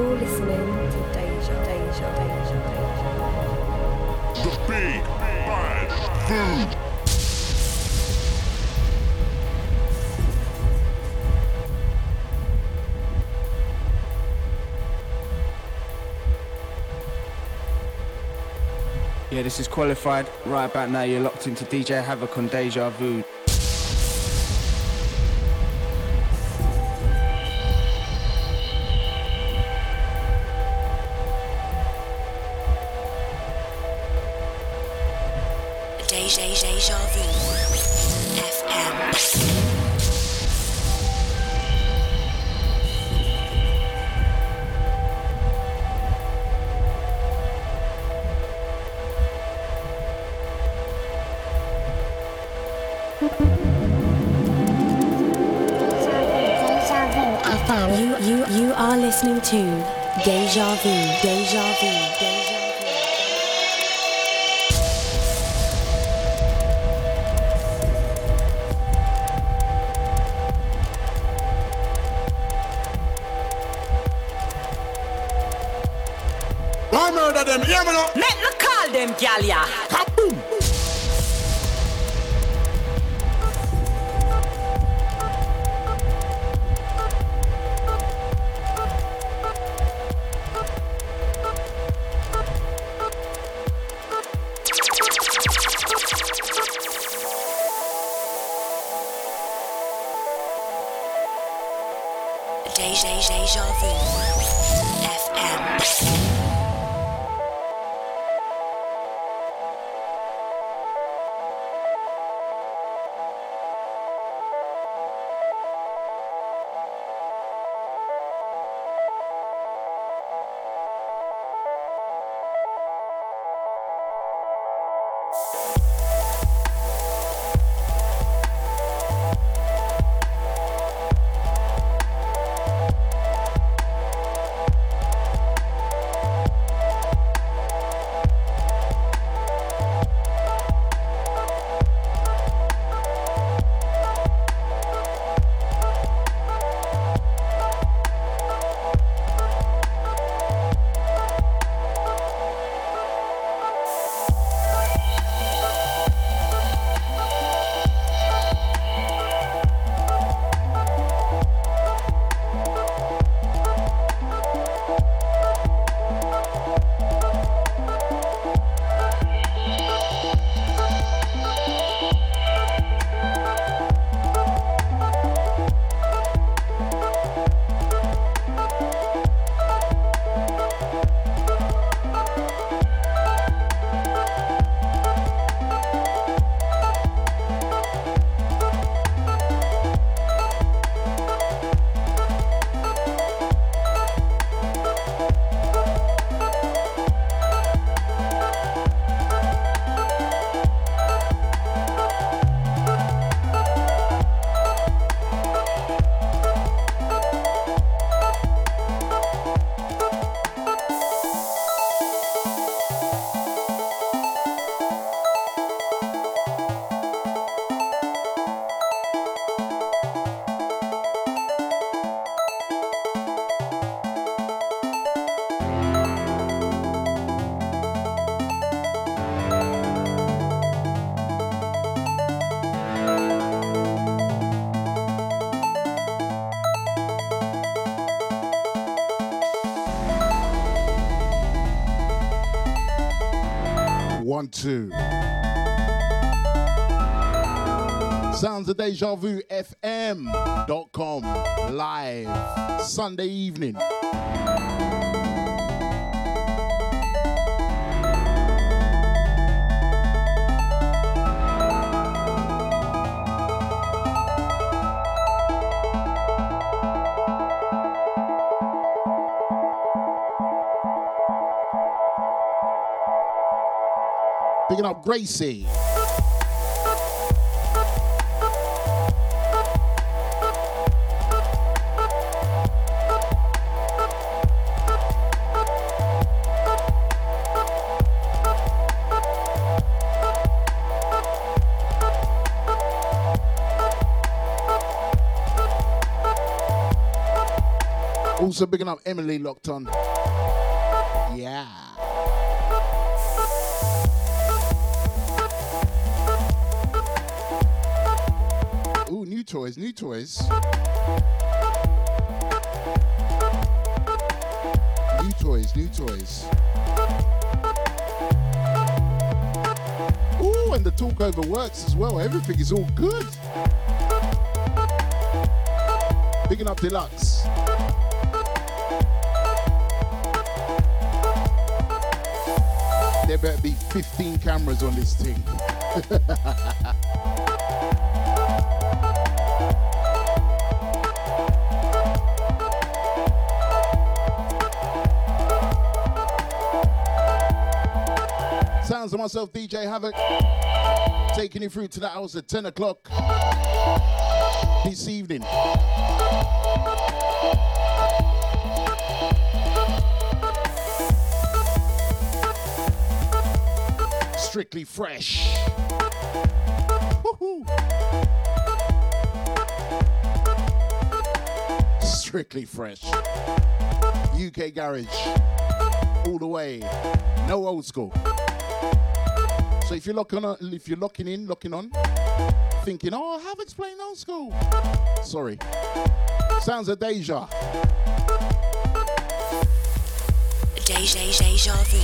You're listening to Deja, Deja, Deja, Deja. The Big Bad Food. Yeah, this is qualified. Right about now, you're locked into DJ Havoc on Deja Vu. Two. Sounds of Deja Vu FM.com live Sunday evening. Gracie. Also big up Emily Lockton. Yeah. Toys, new toys. New toys, new toys. Ooh, and the talkover works as well. Everything is all good. Bigging up Deluxe. There better be 15 cameras on this thing. myself, DJ Havoc, taking you through to the hours at 10 o'clock this evening. Strictly fresh. Woohoo. Strictly fresh. UK garage. All the way. No old school. So if you're locking on, uh, if you're locking in, locking on, thinking, oh, I have explained old school. Sorry. Sounds of Deja. Deja, Deja Vu.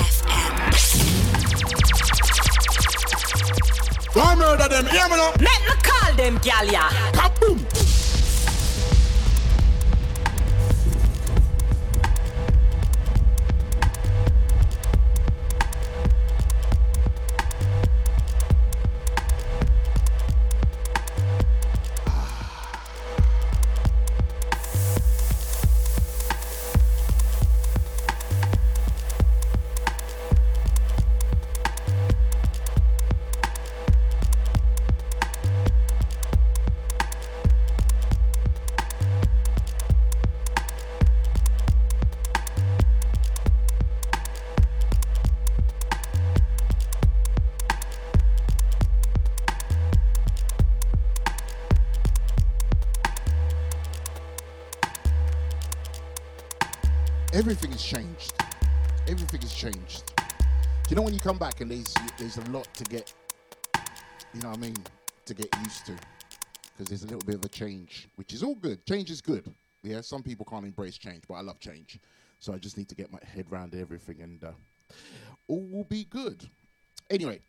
FM. Don't murder them, hear me now? Let me call them, gal, ya. Kaboom! Changed. Everything has changed. You know when you come back and there's there's a lot to get, you know what I mean, to get used to, because there's a little bit of a change, which is all good. Change is good. Yeah, some people can't embrace change, but I love change. So I just need to get my head around everything, and uh, all will be good. Anyway,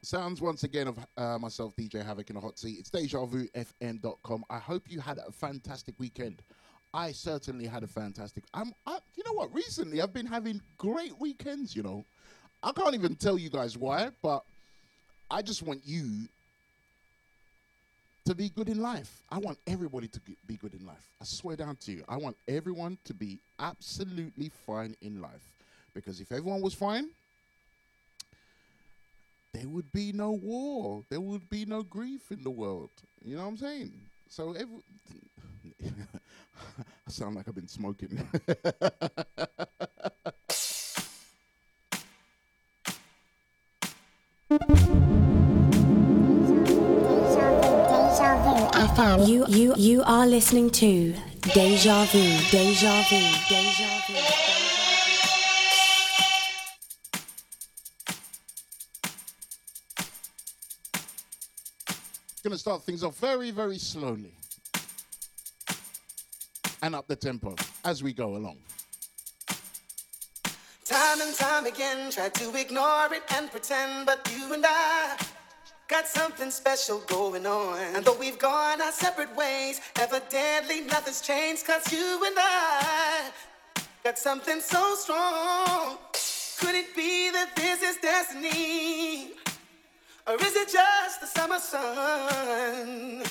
sounds once again of uh, myself, DJ Havoc in a hot seat. It's DejaVuFM.com. I hope you had a fantastic weekend. I certainly had a fantastic. I'm. I, you know what? Recently, I've been having great weekends. You know, I can't even tell you guys why, but I just want you to be good in life. I want everybody to be good in life. I swear down to you. I want everyone to be absolutely fine in life. Because if everyone was fine, there would be no war. There would be no grief in the world. You know what I'm saying? So every I sound like I've been smoking. You, you, you are listening to Deja Vu. Deja Vu. Deja Vu. Gonna start things off very, very slowly. And up the tempo as we go along. Time and time again, try to ignore it and pretend, but you and I got something special going on. And though we've gone our separate ways, evidently nothing's changed, cause you and I got something so strong. Could it be that this is destiny? Or is it just the summer sun?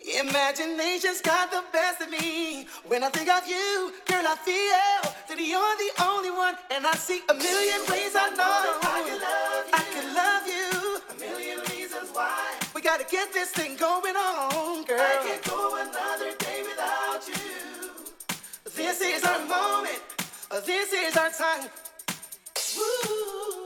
Imagination's got the best of me. When I think of you, girl, I feel that you're the only one. And I see a million ways I know I can love you. I can love you. A million reasons why. We gotta get this thing going on, girl. I can't go another day without you. This is our moment. This is our time. Woo.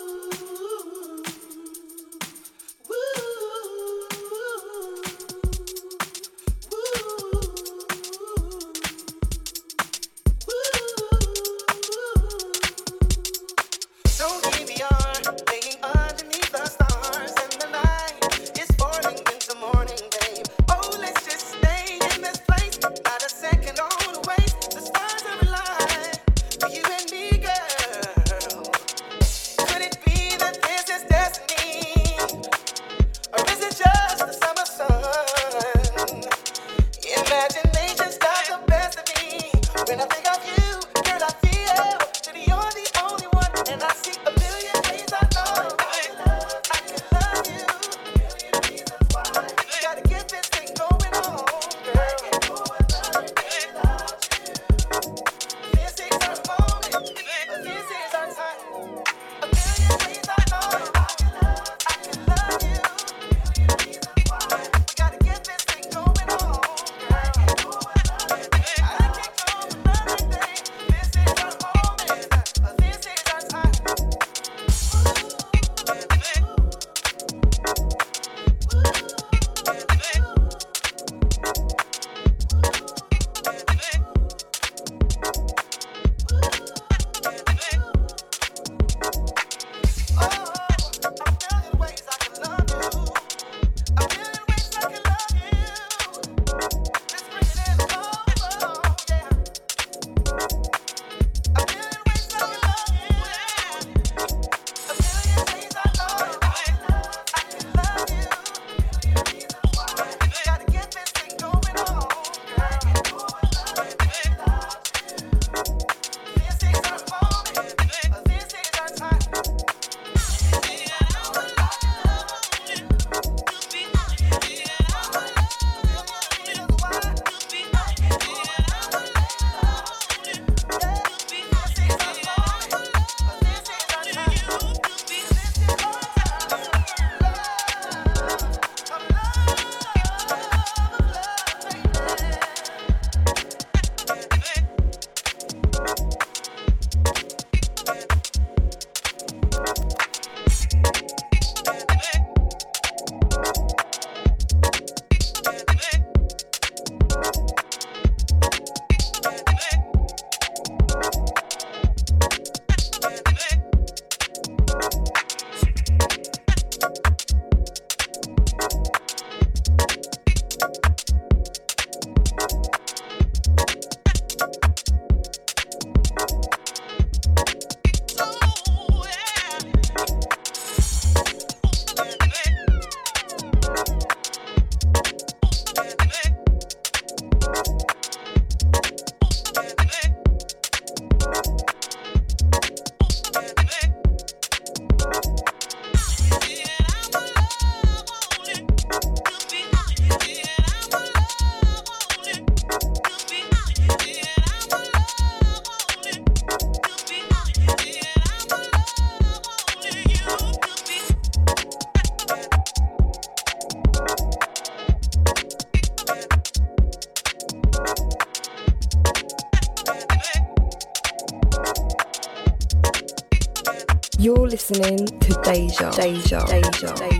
Deja, Deja, Deja, Deja.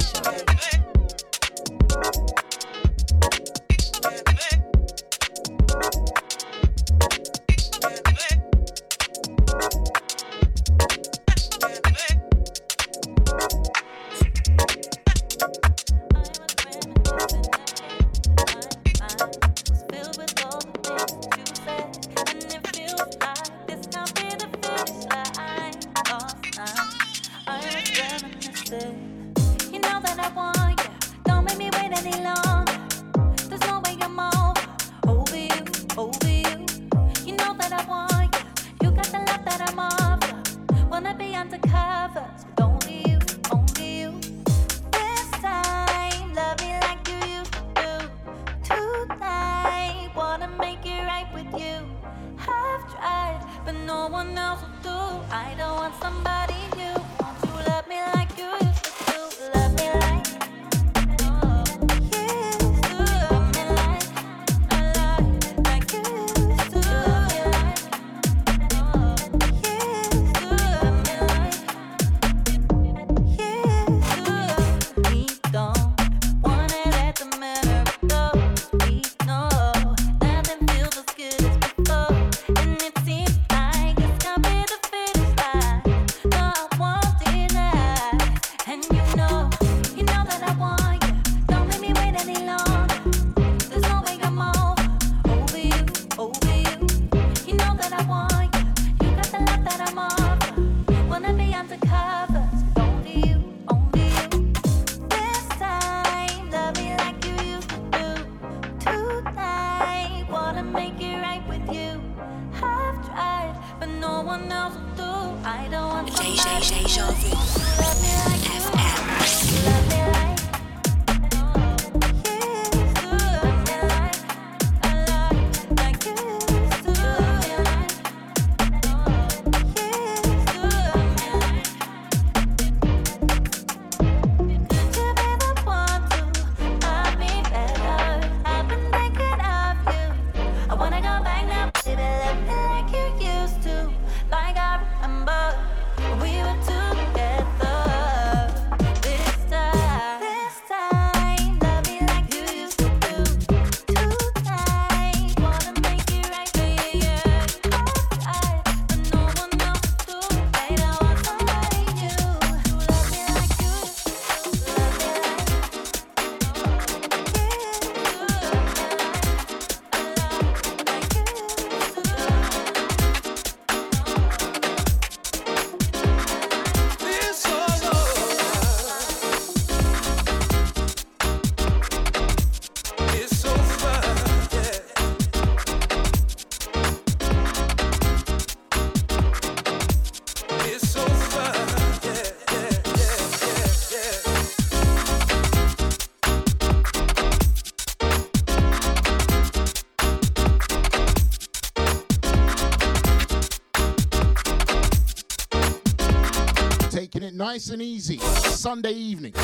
Nice and easy. Sunday evening.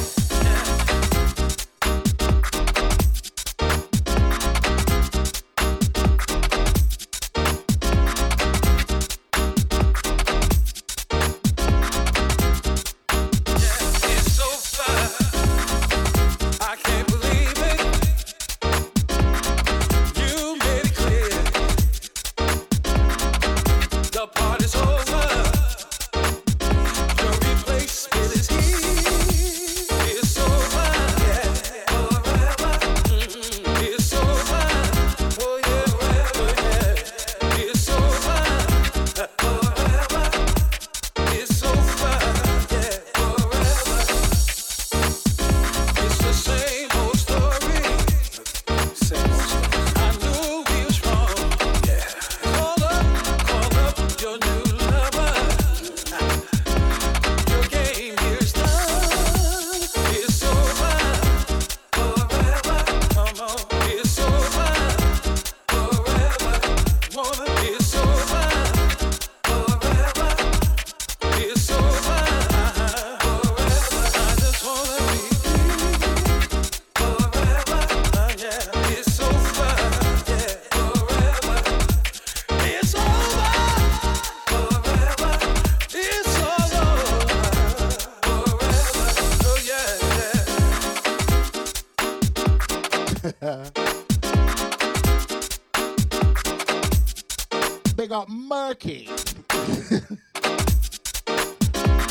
Murky.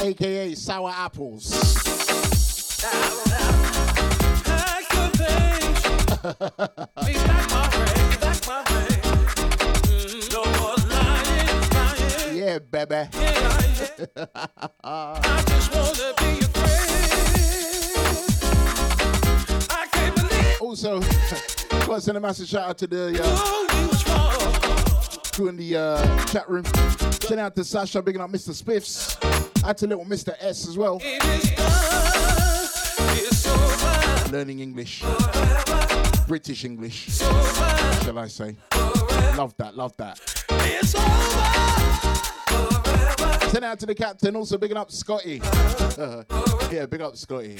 AKA Sour Apples. yeah, baby. I just wanna be your friend. I can't believe Also, send a massive shout out to the uh, in the uh, chat room. Send out to Sasha, bigging up Mr. Spiffs. Out to little Mr. S as well. Learning English. British English, shall I say. Love that, love that. Send out to the captain, also bigging up Scotty. yeah, big up Scotty.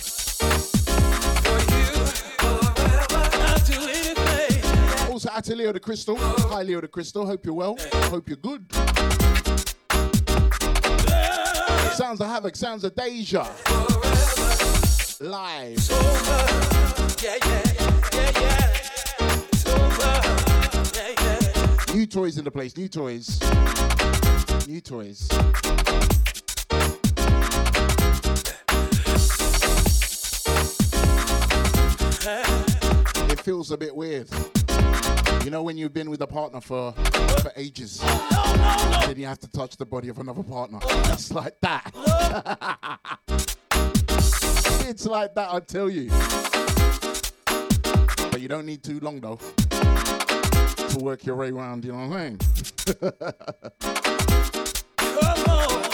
Also out to Leo the Crystal. Hi Leo the Crystal, hope you're well. Hope you're good. Sounds of Havoc, sounds of Deja. Live. New toys in the place, new toys. New toys. It feels a bit weird. You know when you've been with a partner for for ages, then you have to touch the body of another partner. It's like that. it's like that, I tell you. But you don't need too long though to work your way around. You know what I'm saying?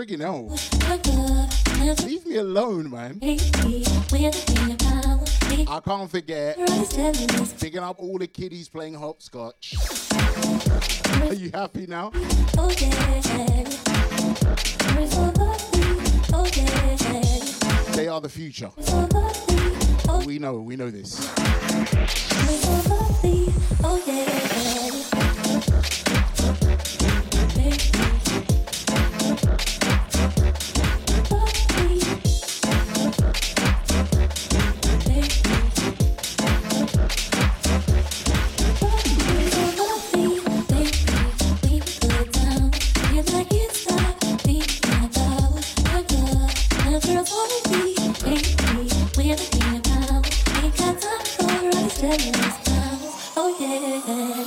Friggin' hell. Leave me alone, man. I can't forget picking up all the kiddies playing hopscotch. Are you happy now? They are the future. We know, we know this. Oh yeah.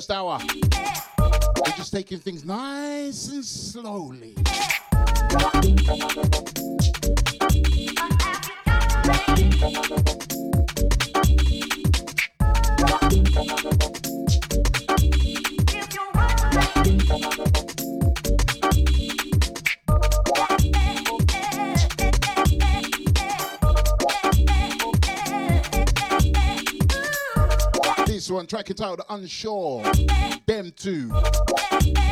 First hour. We're just taking things nice and slowly. Track it out, The Unsure. Dem 2.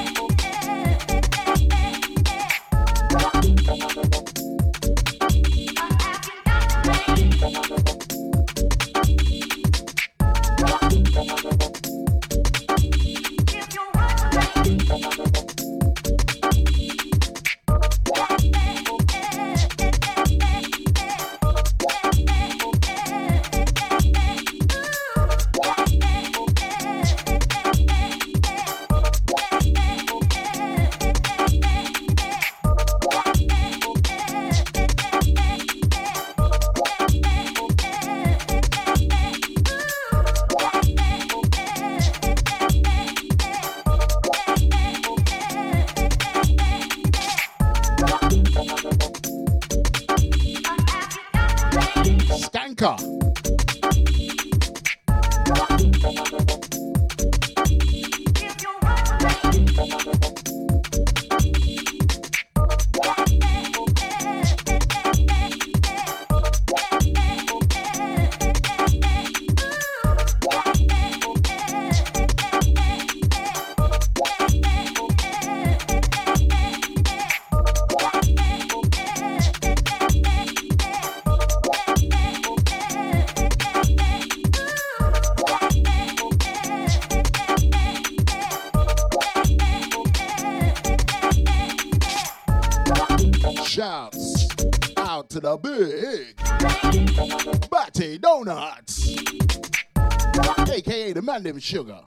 Sugar.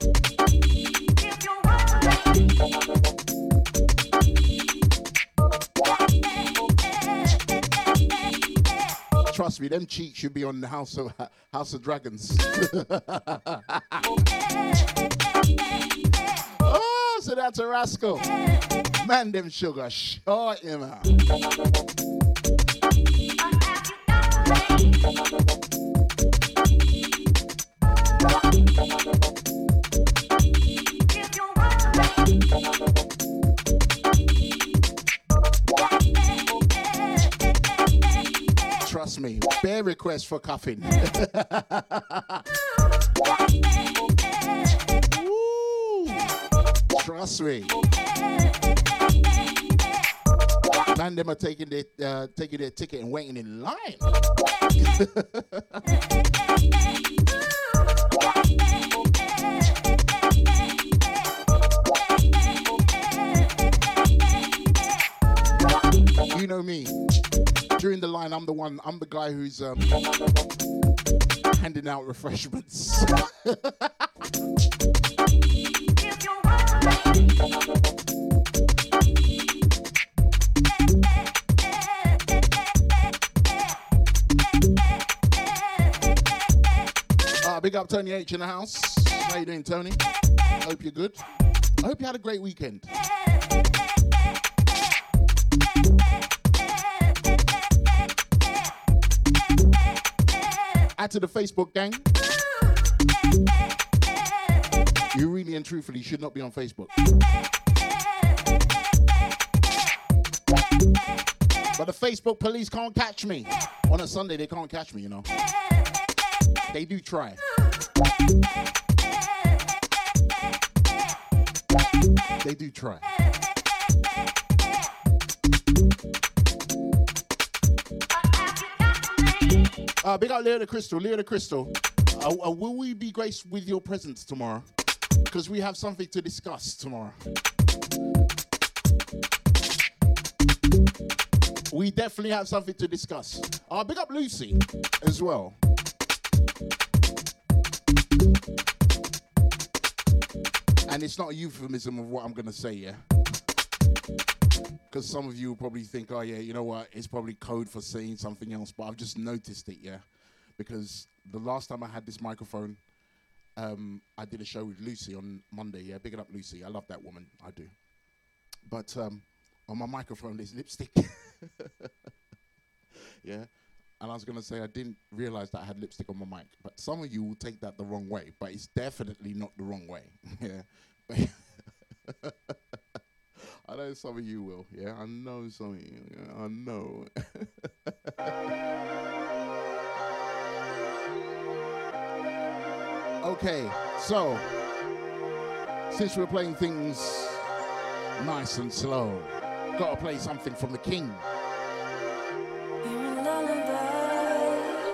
Trust me, them cheeks should be on the House of House of Dragons. oh, so that's a rascal. Man, them sugar, short him out. For coughing. Trust me. Man, them are taking their uh, taking their ticket and waiting in line. you know me. During the line, I'm the one. I'm the guy who's um, out refreshments. Uh, big up Tony H in the house. How you doing, Tony? Hope you're good. I hope you had a great weekend. To the Facebook gang. You really and truthfully should not be on Facebook. But the Facebook police can't catch me. On a Sunday, they can't catch me, you know. They do try. They do try. Uh, big up Leo the Crystal. Leo the Crystal. Uh, uh, will we be graced with your presence tomorrow? Because we have something to discuss tomorrow. We definitely have something to discuss. Uh, big up Lucy as well. And it's not a euphemism of what I'm going to say, yeah? Because some of you probably think, oh, yeah, you know what? It's probably code for saying something else. But I've just noticed it, yeah? Because the last time I had this microphone, Um, I did a show with Lucy on Monday. Yeah, big it up, Lucy. I love that woman. I do. But um, on my microphone, there's lipstick. yeah. And I was going to say, I didn't realize that I had lipstick on my mic. But some of you will take that the wrong way. But it's definitely not the wrong way. yeah. I know some of you will. Yeah. I know some of you. Yeah, I know. okay. So, since we're playing things nice and slow, gotta play something from the king.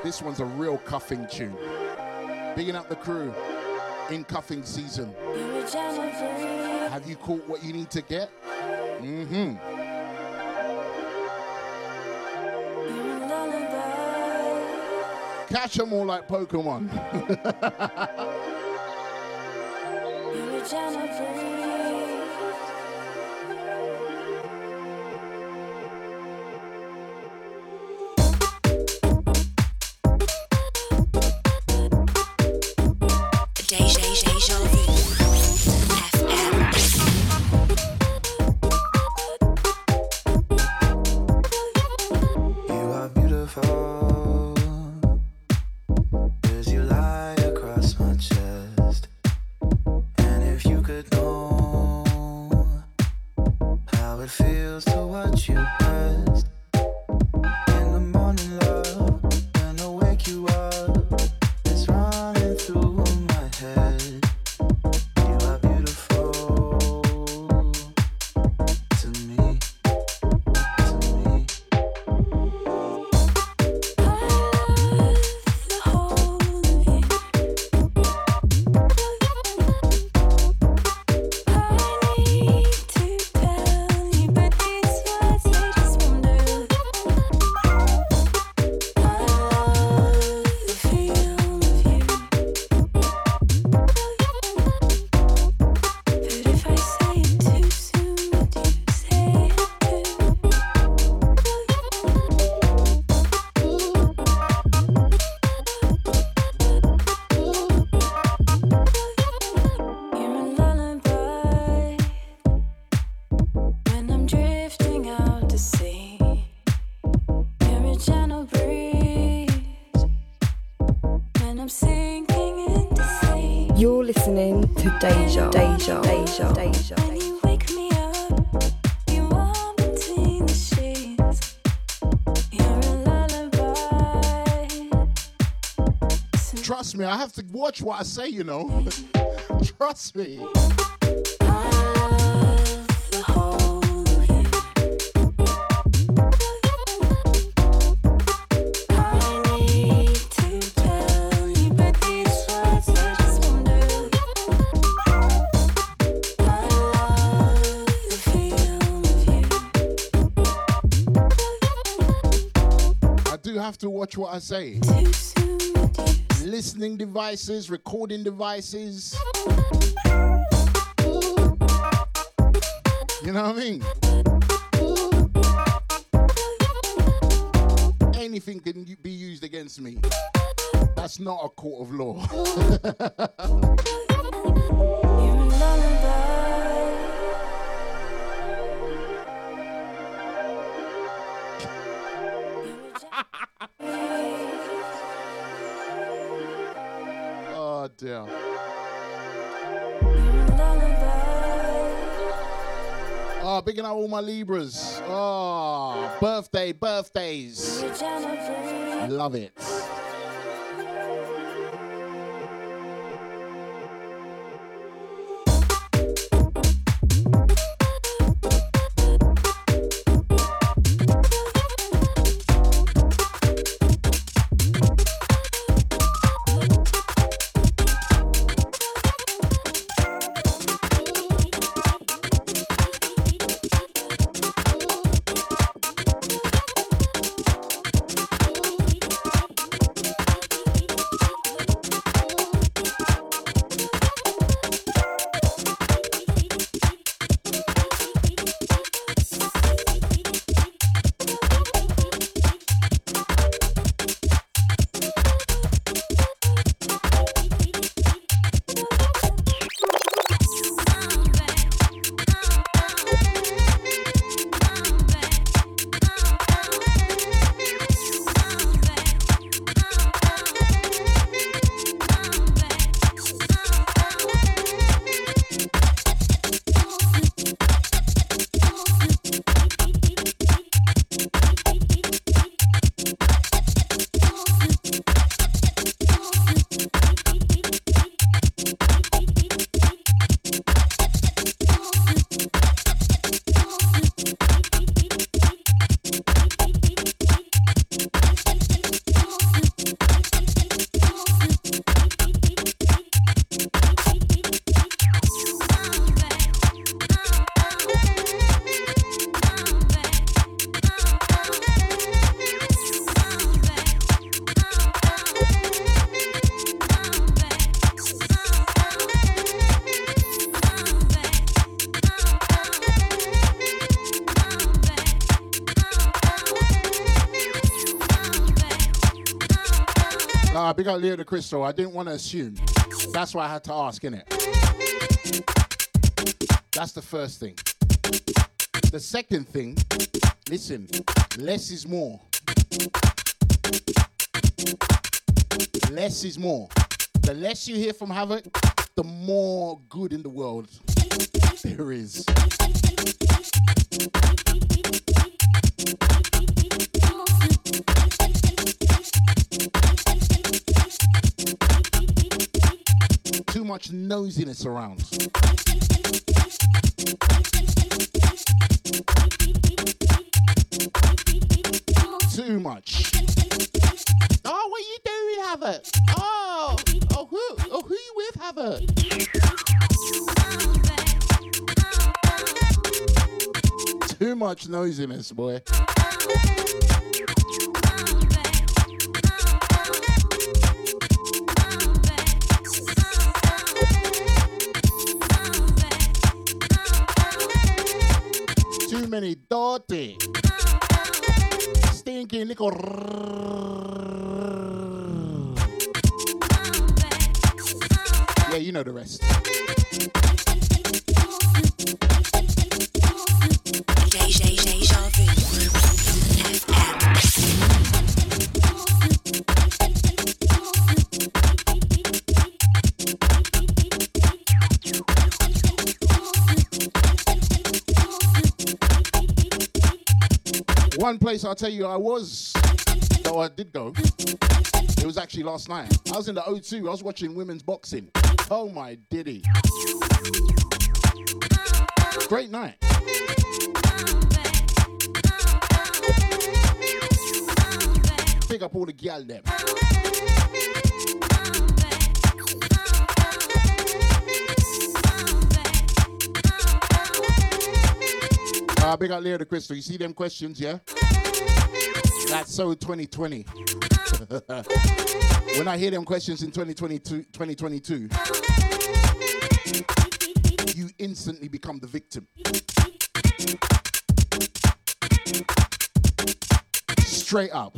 This one's a real cuffing tune. Bigging up the crew in cuffing season. Have you caught what you need to get? Mm-hmm. Catch them all like Pokemon. Deja, Deja, Deja, Deja. wake me up, you are between the sheets. You're a lullaby. Trust me, I have to watch what I say, you know. Trust me. What I say. Listening devices, recording devices. You know what I mean? Anything can be used against me. That's not a court of law. Bigging out all my Libras. Oh, birthday, birthdays. Love it. Big up Leo the Crystal. I didn't want to assume. That's why I had to ask, innit? That's the first thing. The second thing, listen, less is more. Less is more. The less you hear from Havoc, the more good in the world there is. Much nosiness around. Too much. Oh, what you doing, Havoc? Oh, oh, who, oh, who you with, Havoc? Too much nosiness, boy. Stinking. Yeah, you know the rest. One place I'll tell you I was, though I did go. It was actually last night. I was in the O2. I was watching women's boxing. Oh my diddy. Great night. Pick up all the gal them. Uh, big up Leo the Crystal. You see them questions, yeah? That's so 2020. when I hear them questions in 2022, 2022, you instantly become the victim. Straight up.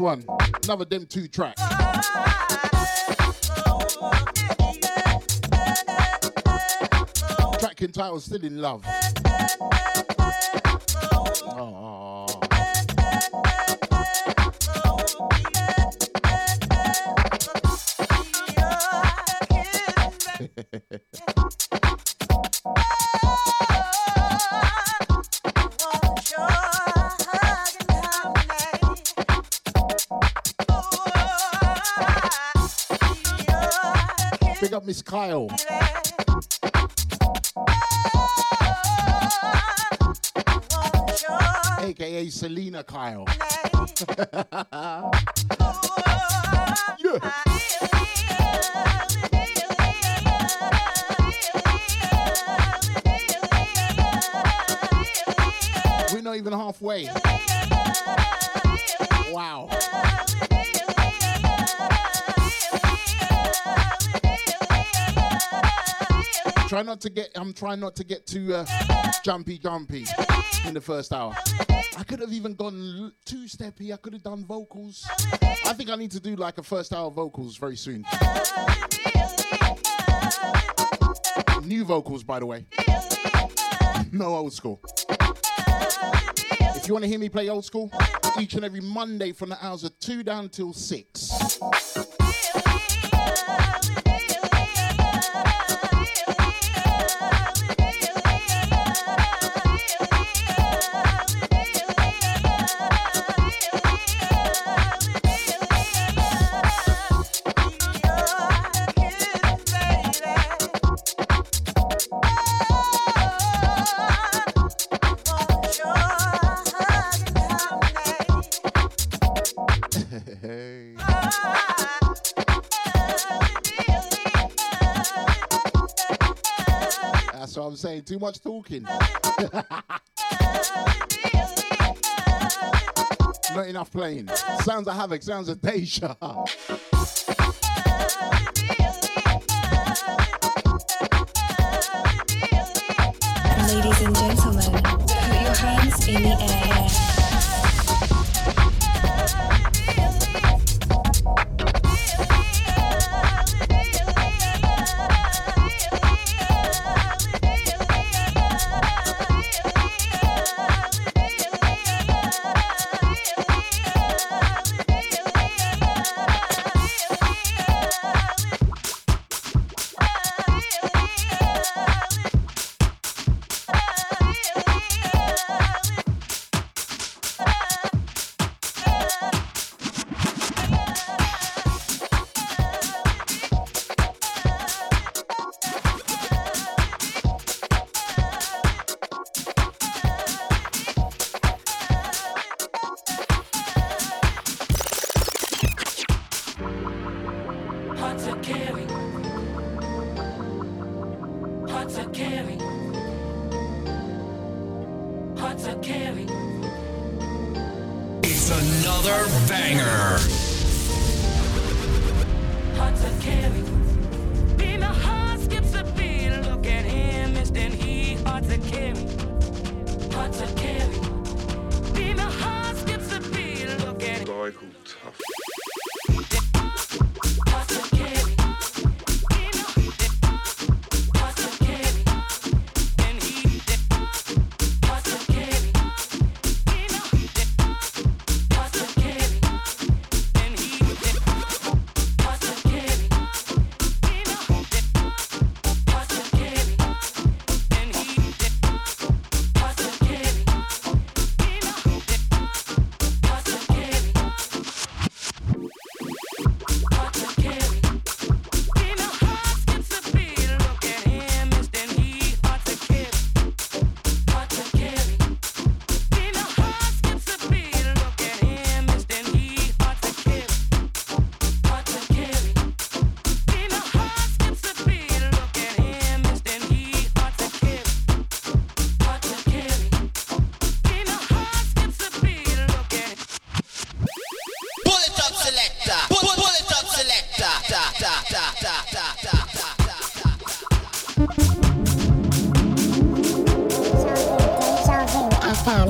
One, another Dem 2 track. Track entitled Still in Love. Miss Kyle. AKA Selena Kyle. To get. I'm trying not to get too uh, jumpy, jumpy in the first hour. I could have even gone two steppy. I could have done vocals. I think I need to do like a first hour vocals very soon. New vocals, by the way. No old school. If you want to hear me play old school, each and every Monday from the hours of two down till six. Too much talking. Not enough playing. Sounds of havoc. Sounds of deja.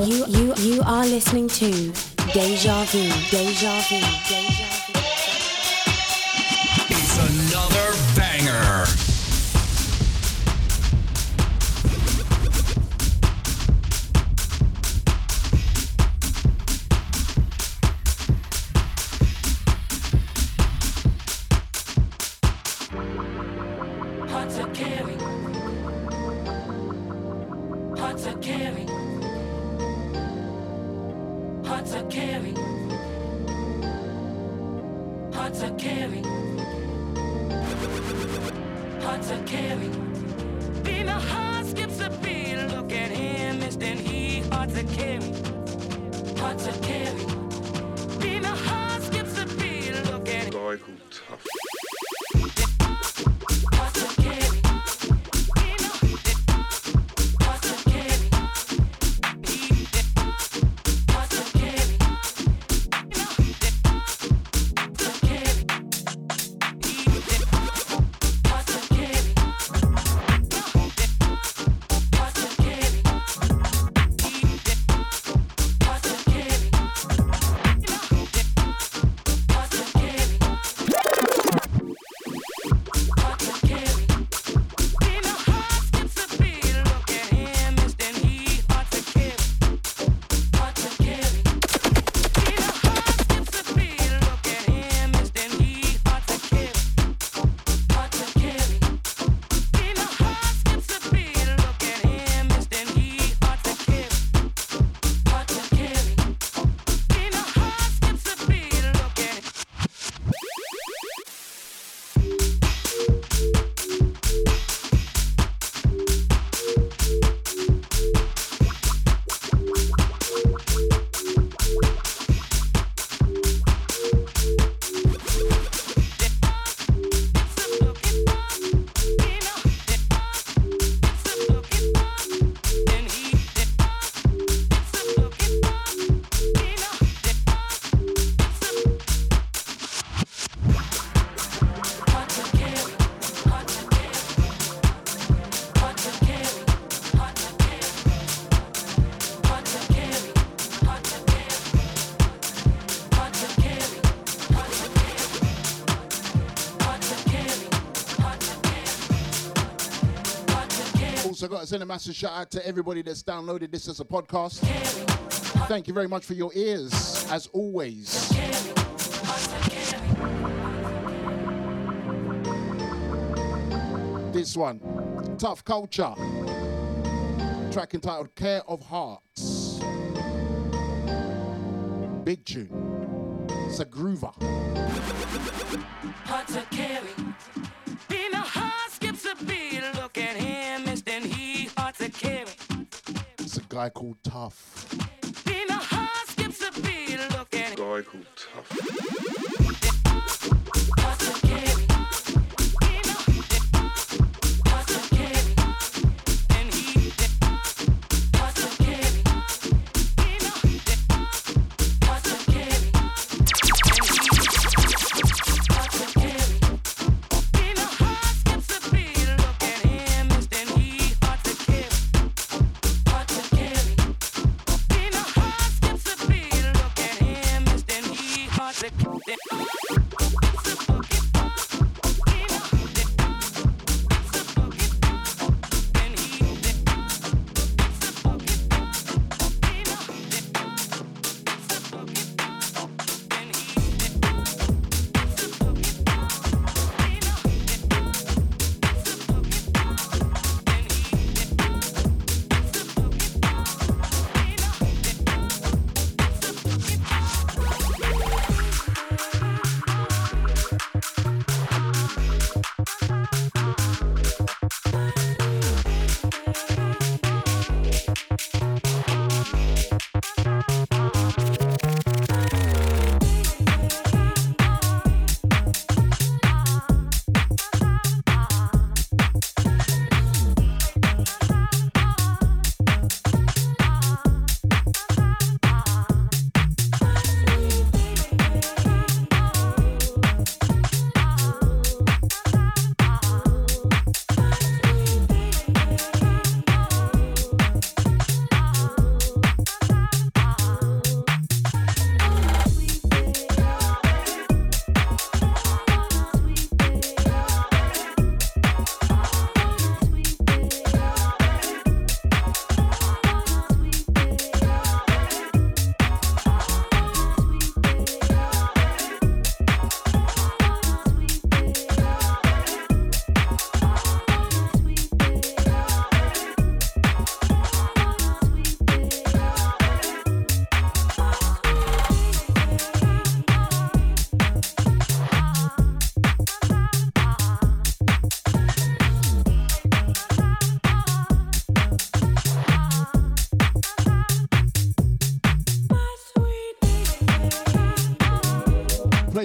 You you you are listening to Deja Vu. Deja Vu. Deja Vu. send a massive shout out to everybody that's downloaded this as a podcast. Thank you very much for your ears, as always. This one, Tuff Culture, track entitled Care of Hearts. Big tune. It's a groover. Guy called Tough. In a house skips a beat looking. Guy Tough.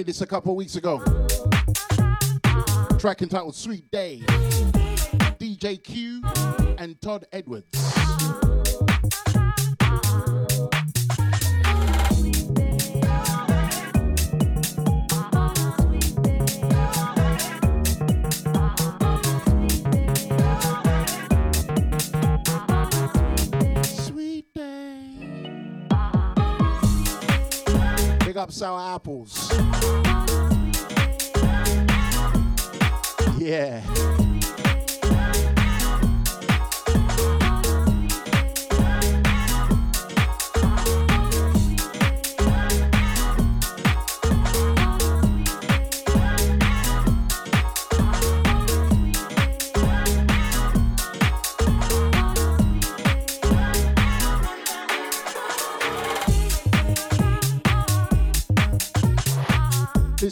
Played this a couple weeks ago. Track entitled Sweet Day. DJ Q and Todd Edwards. Up sour apples. Yeah.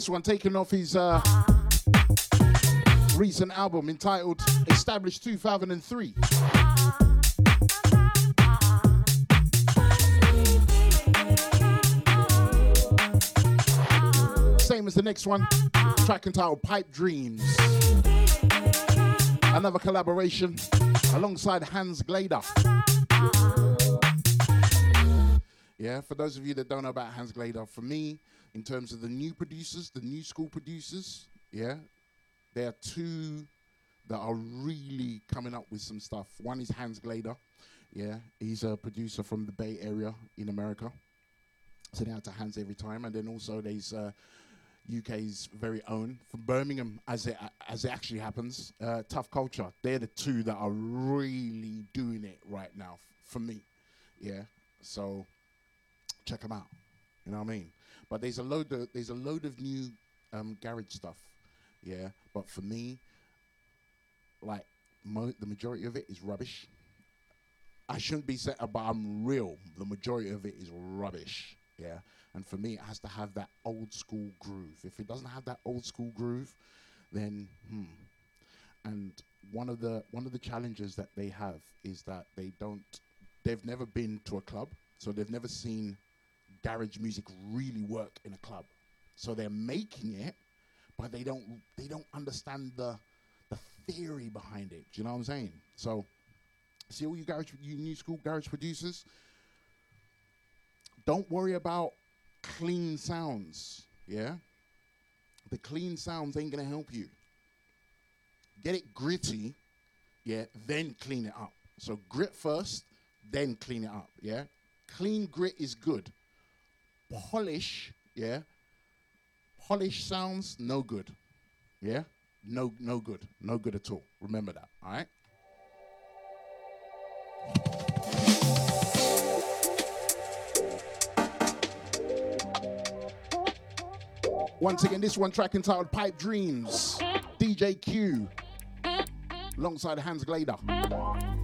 This one taken off his uh, recent album entitled Established 2003. Same as the next one, track entitled Pipe Dreams. Another collaboration alongside Hans Glader. Yeah, for those of you that don't know about Hans Glader, for me, in terms of the new producers, the new school producers, yeah, there are two that are really coming up with some stuff. One is Hans Glader, yeah, he's a producer from the Bay Area in America. Send out to Hans every time, and then also there's uh, UK's very own from Birmingham, as it as it actually happens. Uh, Tuff Culture, they're the two that are really doing it right now f- for me, yeah. So check them out. You know what I mean? But there's a load of there's a load of new um, garage stuff, yeah. But for me, like mo- the majority of it is rubbish. I shouldn't be saying, but I'm real. The majority of it is rubbish, yeah. And for me, it has to have that old school groove. If it doesn't have that old school groove, then hmm. And one of the one of the challenges that they have is that they don't. They've never been to a club, so they've never seen garage music really work in a club. So they're making it, but they don't they don't understand the the theory behind it. Do you know what I'm saying? So see all you garage you new school garage producers, don't worry about clean sounds. Yeah? The clean sounds ain't gonna help you. Get it gritty, yeah, then clean it up. So grit first, then clean it up, yeah? Clean grit is good polish, yeah. Polish sounds no good. Yeah? No no good. No good at all. Remember that, all right? Once again, this one track entitled Pipe Dreams. DJ Q. Alongside Hans Glader.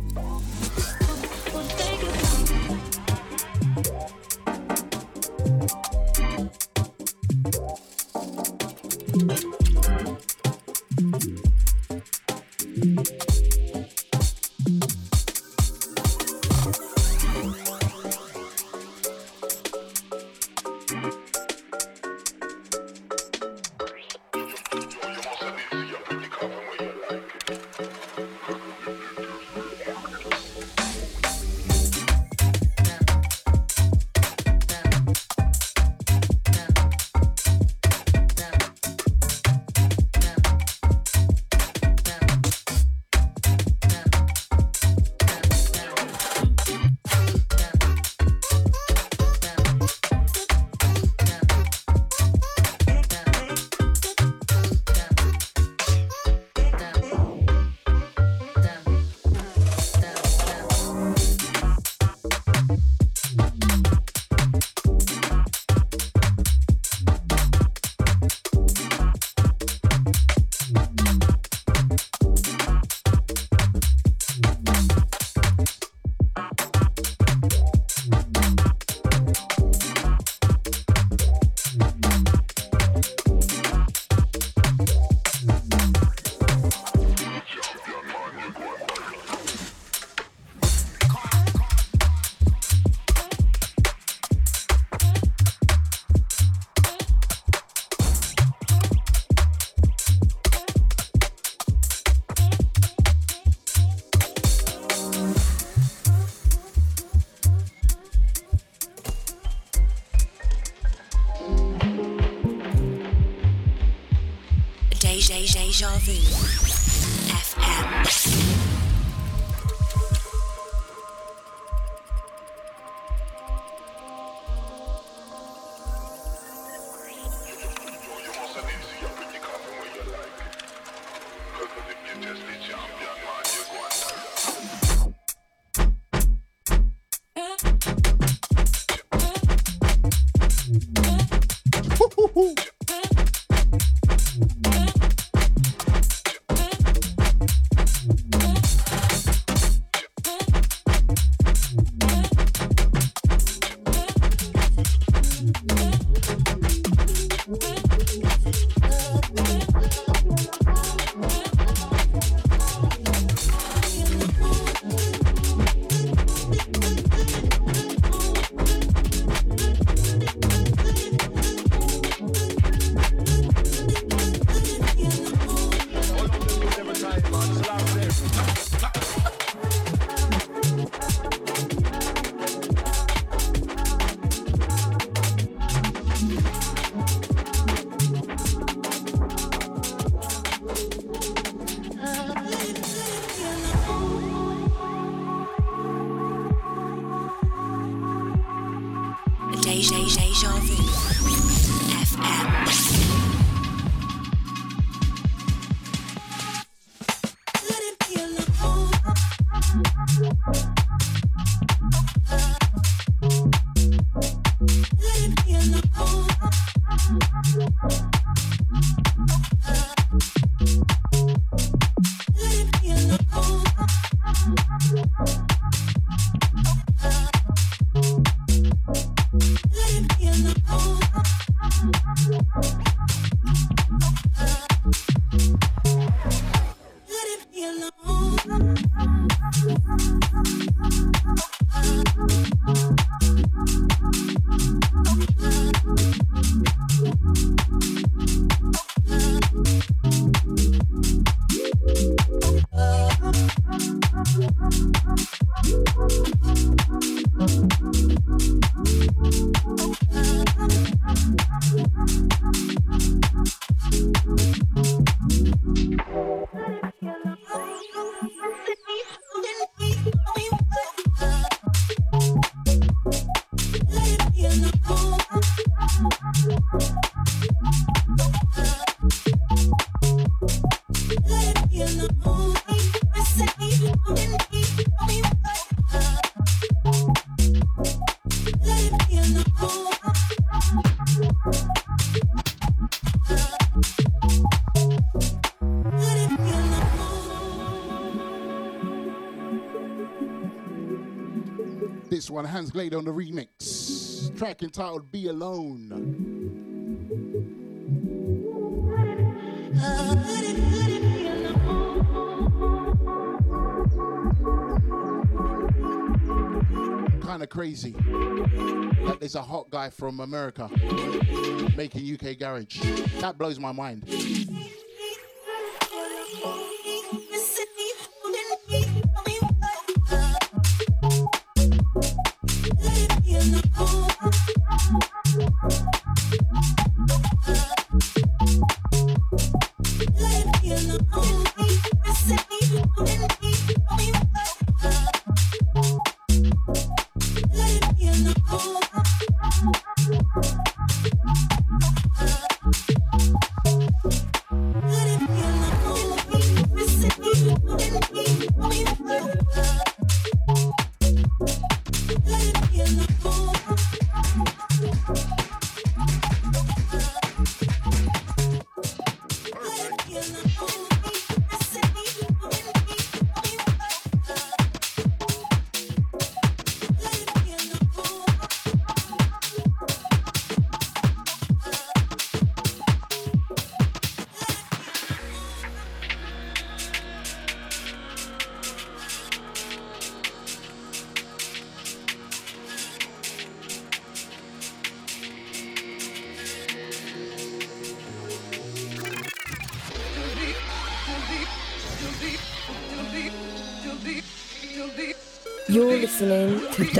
This one, Hans Glade on the remix. Track entitled Be Alone. Kind of crazy that there's a hot guy from America making UK garage. That blows my mind.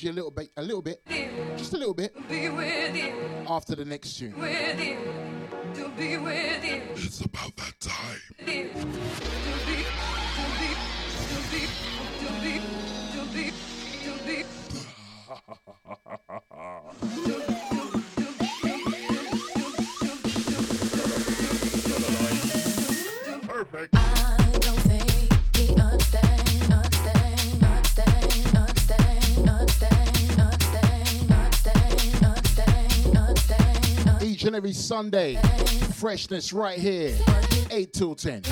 Energy a little bit, a little bit, just a little bit. Be with you, After the next tune. with you, to be with you. It's about that Sunday, freshness right here, 8 till 10.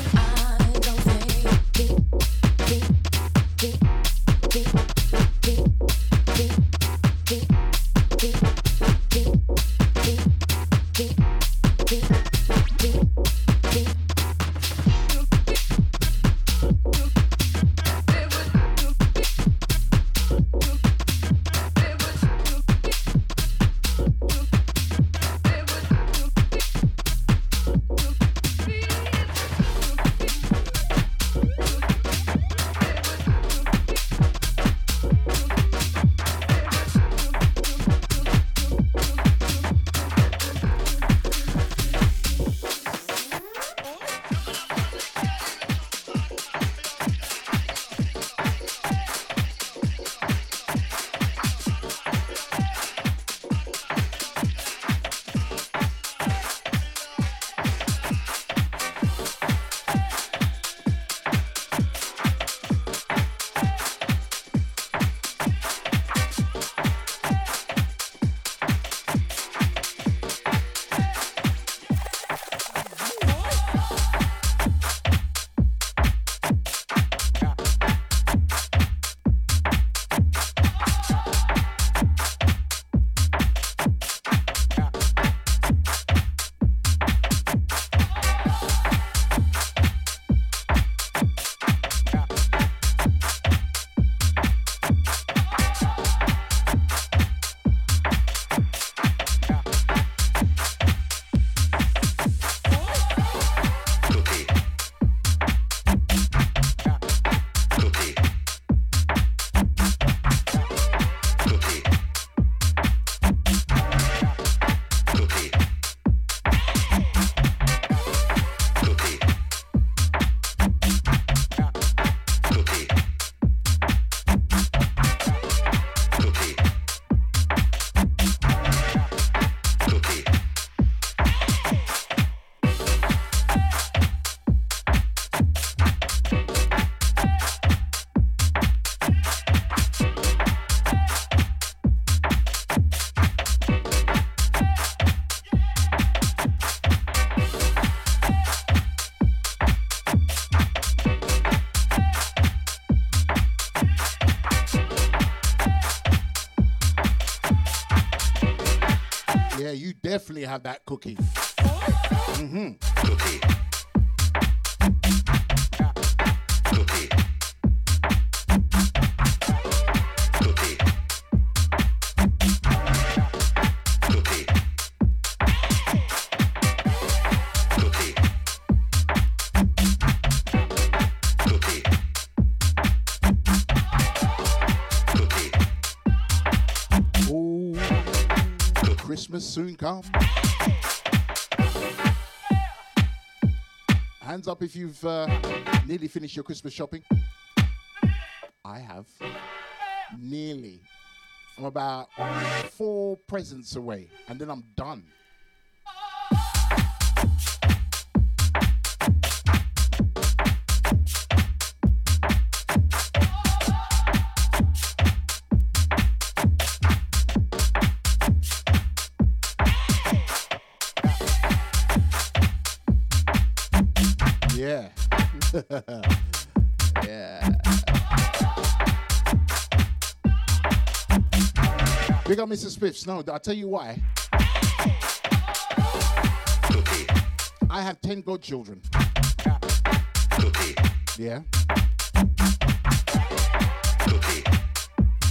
Definitely have that cookie. Mm-hmm. Cookie. Cookie. Ooh, Christmas soon come. Up if you've uh, nearly finished your Christmas shopping. I have. Nearly. I'm about four presents away, and then I'm done. Yeah. Big up Mr. Spiffs. No, I'll tell you why. I have 10 godchildren. Yeah.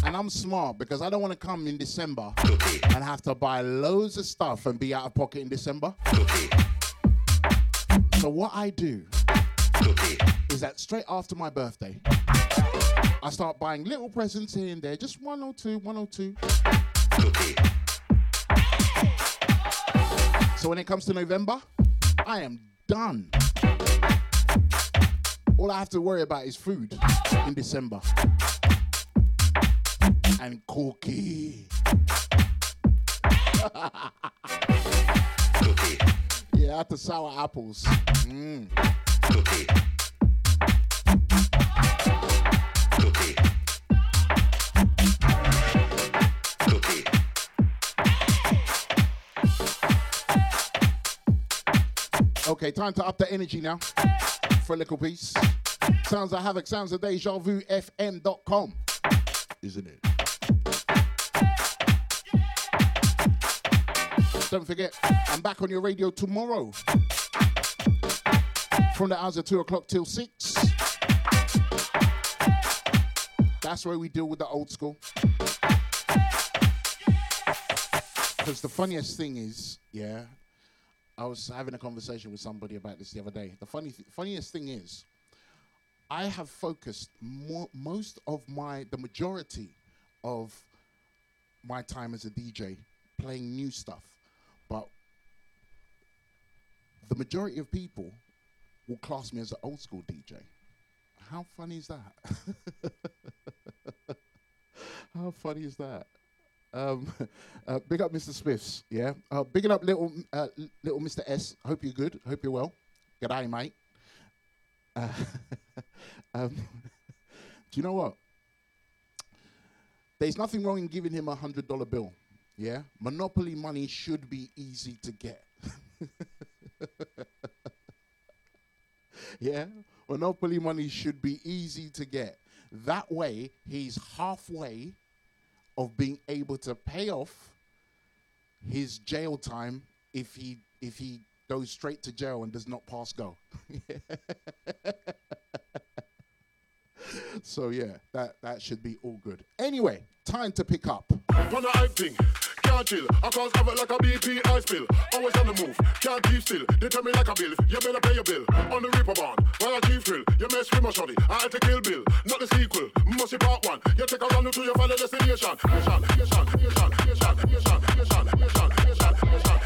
And I'm smart because I don't want to come in December and have to buy loads of stuff and be out of pocket in December. So what I do is that straight after my birthday, I start buying little presents here and there, just one or two, one or two. So when it comes to November, I am done. All I have to worry about is food in December. And cookie. Yeah, after sour apples. Mm. Okay, time to up the energy now for a little piece. Sounds of Havoc, sounds of Deja Vu, FM.com. Isn't it? Don't forget, I'm back on your radio tomorrow from the hours of 2 o'clock till 6. That's where we deal with the old school. Because the funniest thing is, yeah, I was having a conversation with somebody about this the other day. The funny, th- funniest thing is, I have focused most of my, the majority of my time as a DJ playing new stuff, but the majority of people will class me as an old school DJ. How funny is that? How funny is that? Um, uh, big up Mr. Smiths, yeah. Uh, bigging up little uh, little Mr. S. Hope you're good. Hope you're well. G'day, mate. Uh, um, do you know what? There's nothing wrong in giving him a hundred dollar bill. Yeah, monopoly money should be easy to get. Yeah, monopoly money should be easy to get. That way, he's halfway of being able to pay off his jail time if he if he goes straight to jail and does not pass go. so yeah, that that should be all good. Anyway, time to pick up. Can't chill. I cause havoc like a BP ice spill. Always on the move, can't keep still. They tell me like a bill, you better pay your bill. On the Reaper bond, while I keep thrill. You mess with my shorty, I had to kill Bill. Not the sequel, must be part one. You take a run to your final destination. Nation, nation, nation, nation, nation, nation, nation, nation, nation,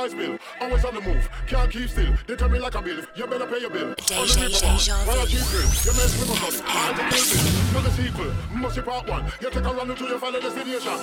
I spill. Always on the move, can't keep still. They tell me like a bill, you better pay your bill. Mess with my house, I'll take this. Not the sequel, must be part one. You take a run until you find destination.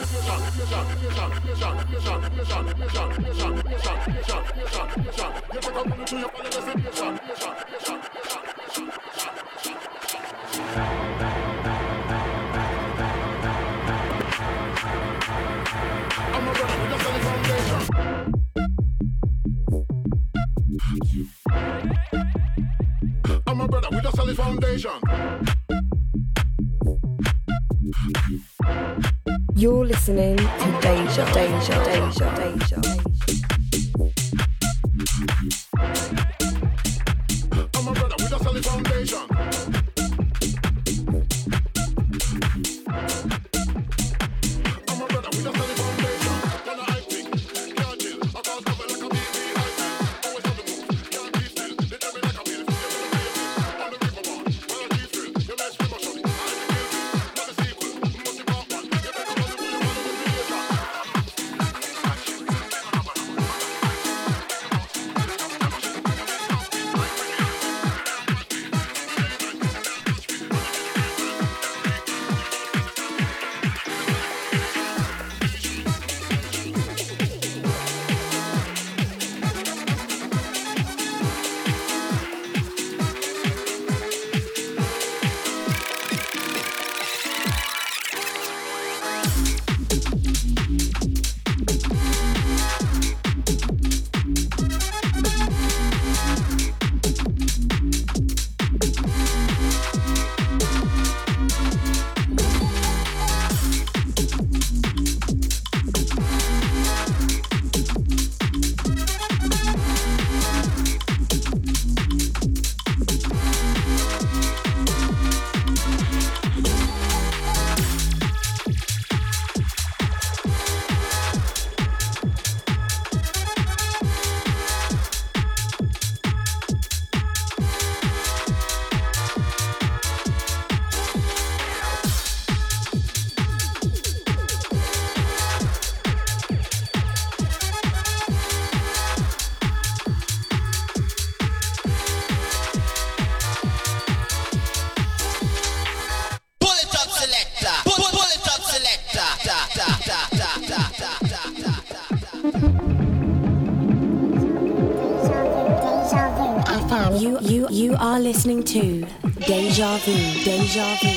Are listening to Deja Vu, Deja Vu,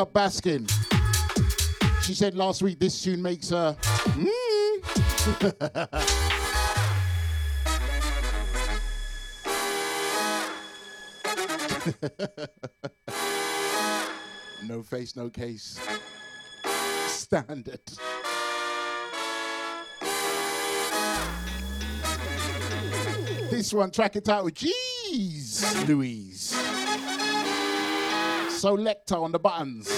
up Baskin. She said last week this tune makes her. Mm. no face, no case. Standard. This one, track it out with Jeez Louise. Soulecta on the buttons.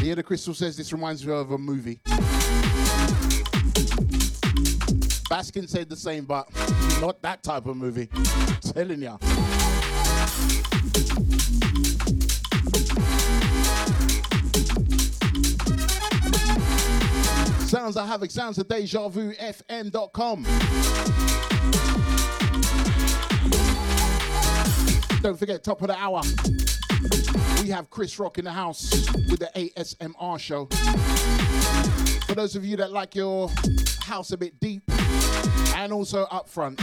The Inner Crystal says this reminds me of a movie. Baskin said the same, but not that type of movie. telling ya. Sounds of Havoc, sounds of Deja Vu, FM.com. Don't forget, top of the hour. We have Chris Rock in the house with the ASMR show. For those of you that like your house a bit deep and also up front.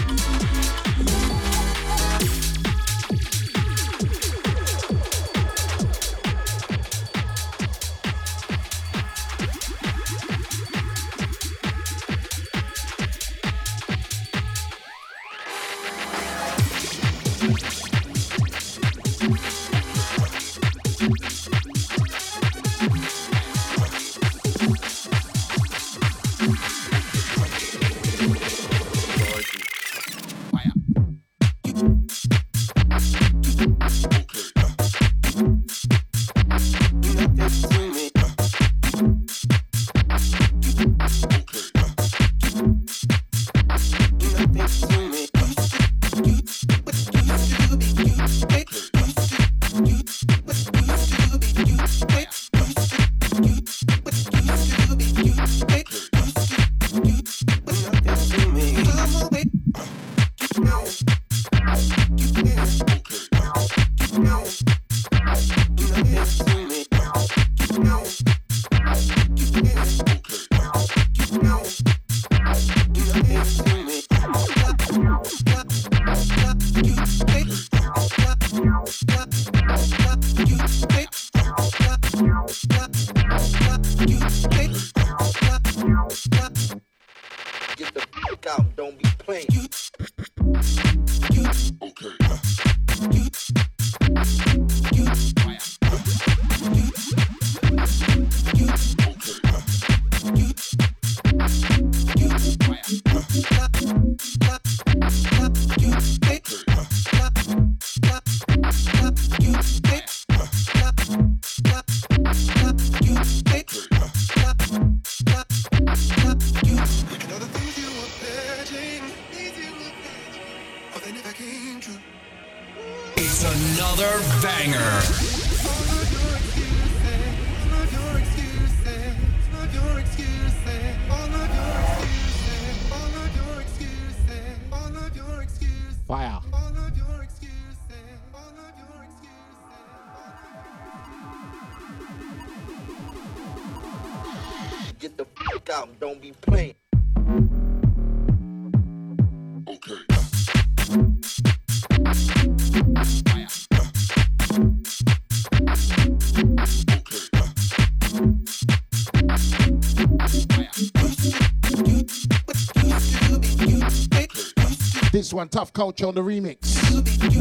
This one, Tuff Culture on the remix.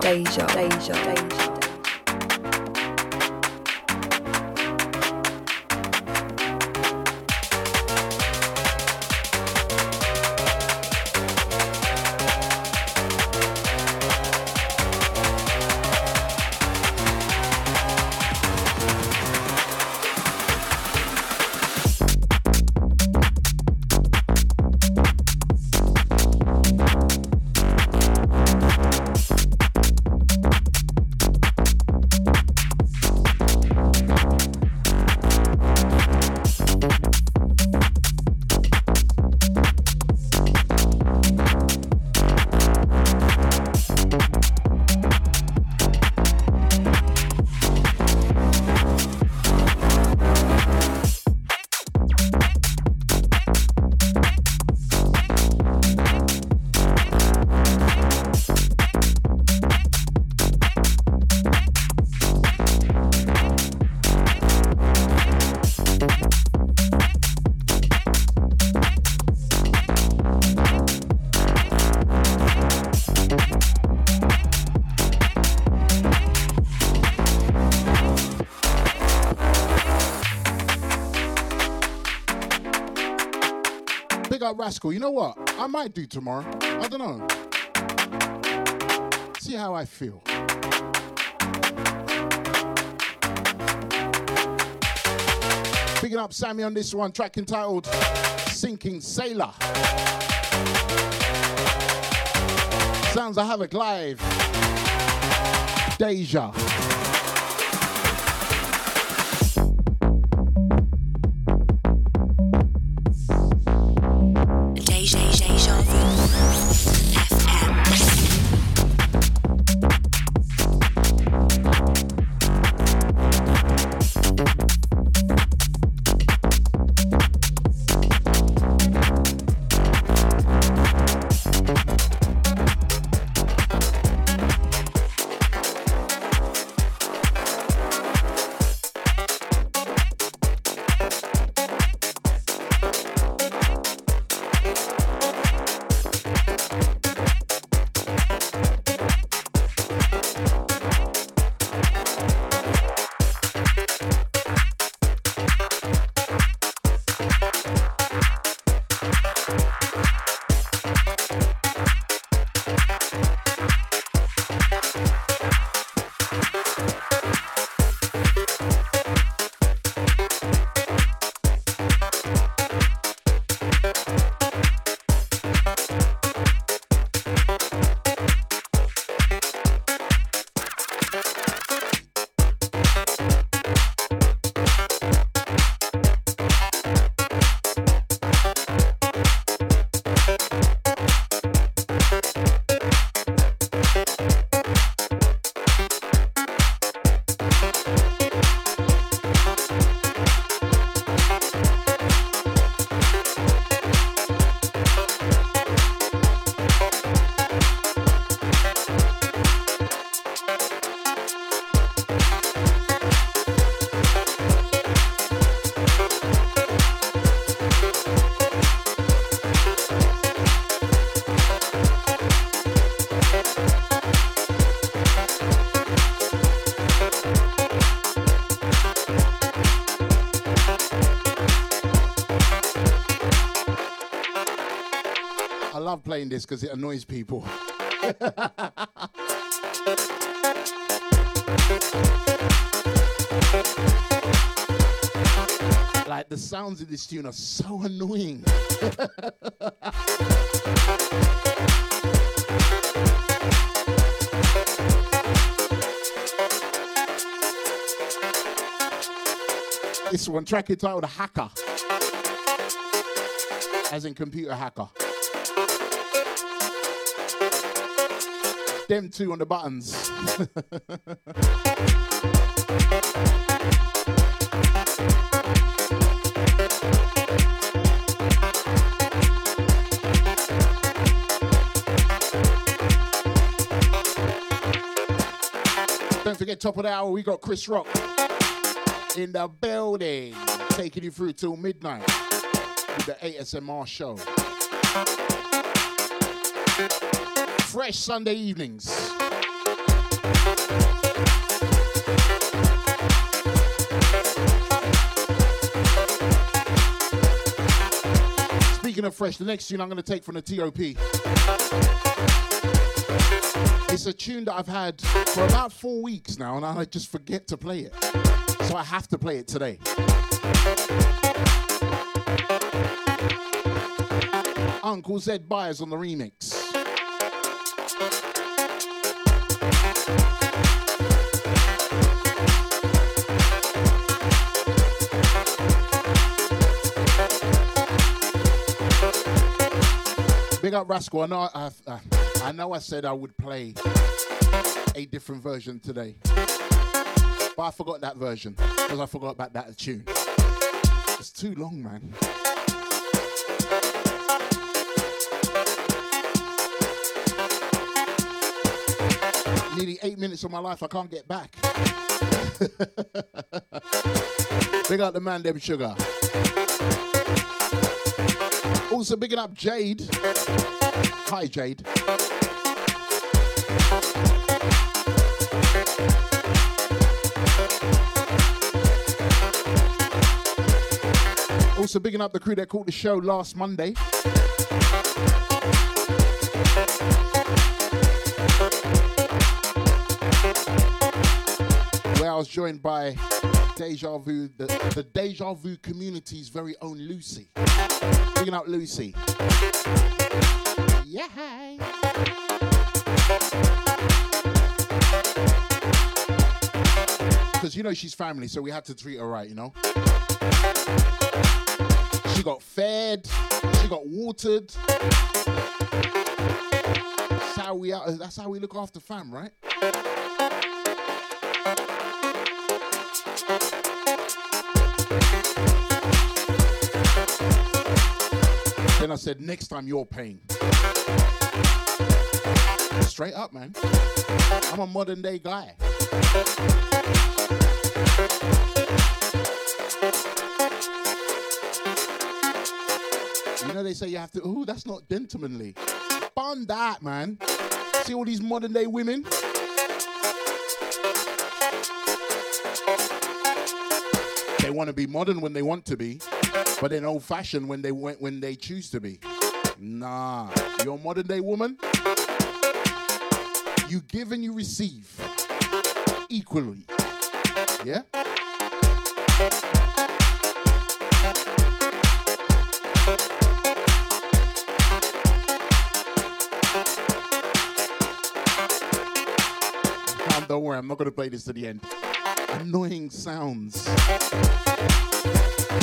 Deja, Deja, Deja, Rascal. You know what? I might do tomorrow. I don't know. See how I feel. Picking up Sammy on this one, track entitled Sinking Sailor. Sounds of Havoc live. Deja, This because it annoys people. like the sounds in this tune are so annoying. this one track entitled Hacker. As in computer hacker. Them two on the buttons. Don't forget, top of the hour, we got Chris Rock in the building, taking you through till midnight with the ASMR show. Fresh Sunday evenings. Speaking of fresh, the next tune I'm going to take from the TOP. It's a tune that I've had for about four weeks now, and I just forget to play it. So I have to play it today. Uncle Zed Bias on the remix. Big up Rascal. I know I, I, I know I said I would play a different version today, but I forgot that version because I forgot about that tune. It's too long, man. Nearly eight minutes of my life I can't get back. Big up the man, Dem Sugar. Also bigging up Jade. Hi, Jade. Also bigging up the crew that caught the show last Monday. I was joined by Deja Vu, the, the Deja Vu community's very own Lucy. Bigging up Lucy. Yeah. Because you know she's family, so we had to treat her right, you know? She got fed, she got watered. That's how we, that's how we look after fam, right? Then I said, next time you're paying. Straight up, man. I'm a modern day guy. You know, they say you have to, oh, that's not gentlemanly. Bun that, man. See all these modern day women? They want to be modern when they want to be, but then old fashioned when they went when they choose to be. Nah, you're a modern day woman. You give and you receive equally. Yeah? Don't worry, I'm not going to play this to the end. Annoying sounds.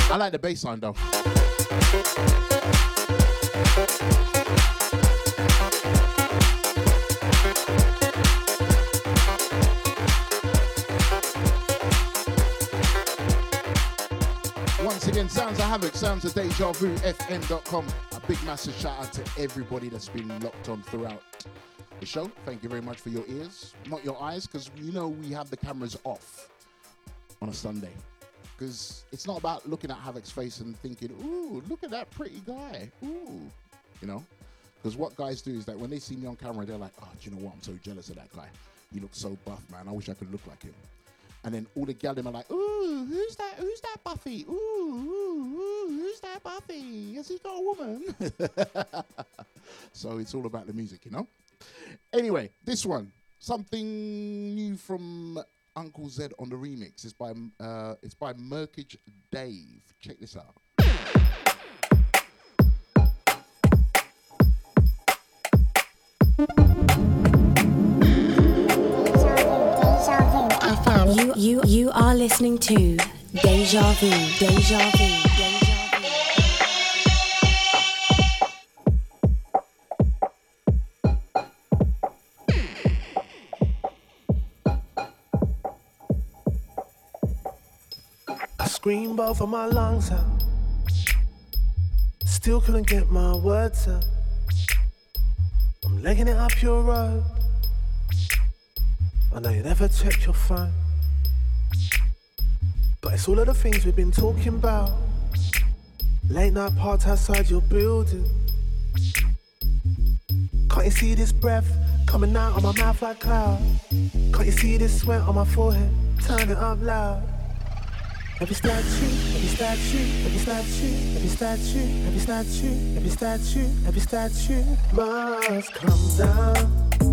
I like the bass line though. Once again, Sounds of Havoc, Sounds of Deja Vu, FM.com. A big massive shout out to everybody that's been locked on throughout the show. Thank you very much for your ears, not your eyes, because you know we have the cameras off on a Sunday. Because it's not about looking at Havoc's face and thinking, ooh, look at that pretty guy. Ooh. You know? Because what guys do is that when they see me on camera, they're like, oh, do you know what? I'm so jealous of that guy. He looks so buff, man. I wish I could look like him. And then all the gal are like, ooh, who's that? Who's that Buffy? Ooh, ooh, ooh, who's that Buffy? Has he got a woman? so it's all about the music, you know? Anyway, this one, something new from Uncle Zed on the remix. It's by uh, it's by Murkage Dave. Check this out. FM. You you you are listening to Deja Vu. Deja Vu. I screamed both of my lungs out. Still couldn't get my words out. I'm legging it up your road. I know you never checked your phone. But it's all of the things we've been talking about. Late night parts outside your building. Can't you you see this breath coming out of my mouth like cloud? Can't you see this sweat on my forehead? Turn it up loud. Every statue, every statue, every statue, every statue, every statue, every statue, every statue must come down.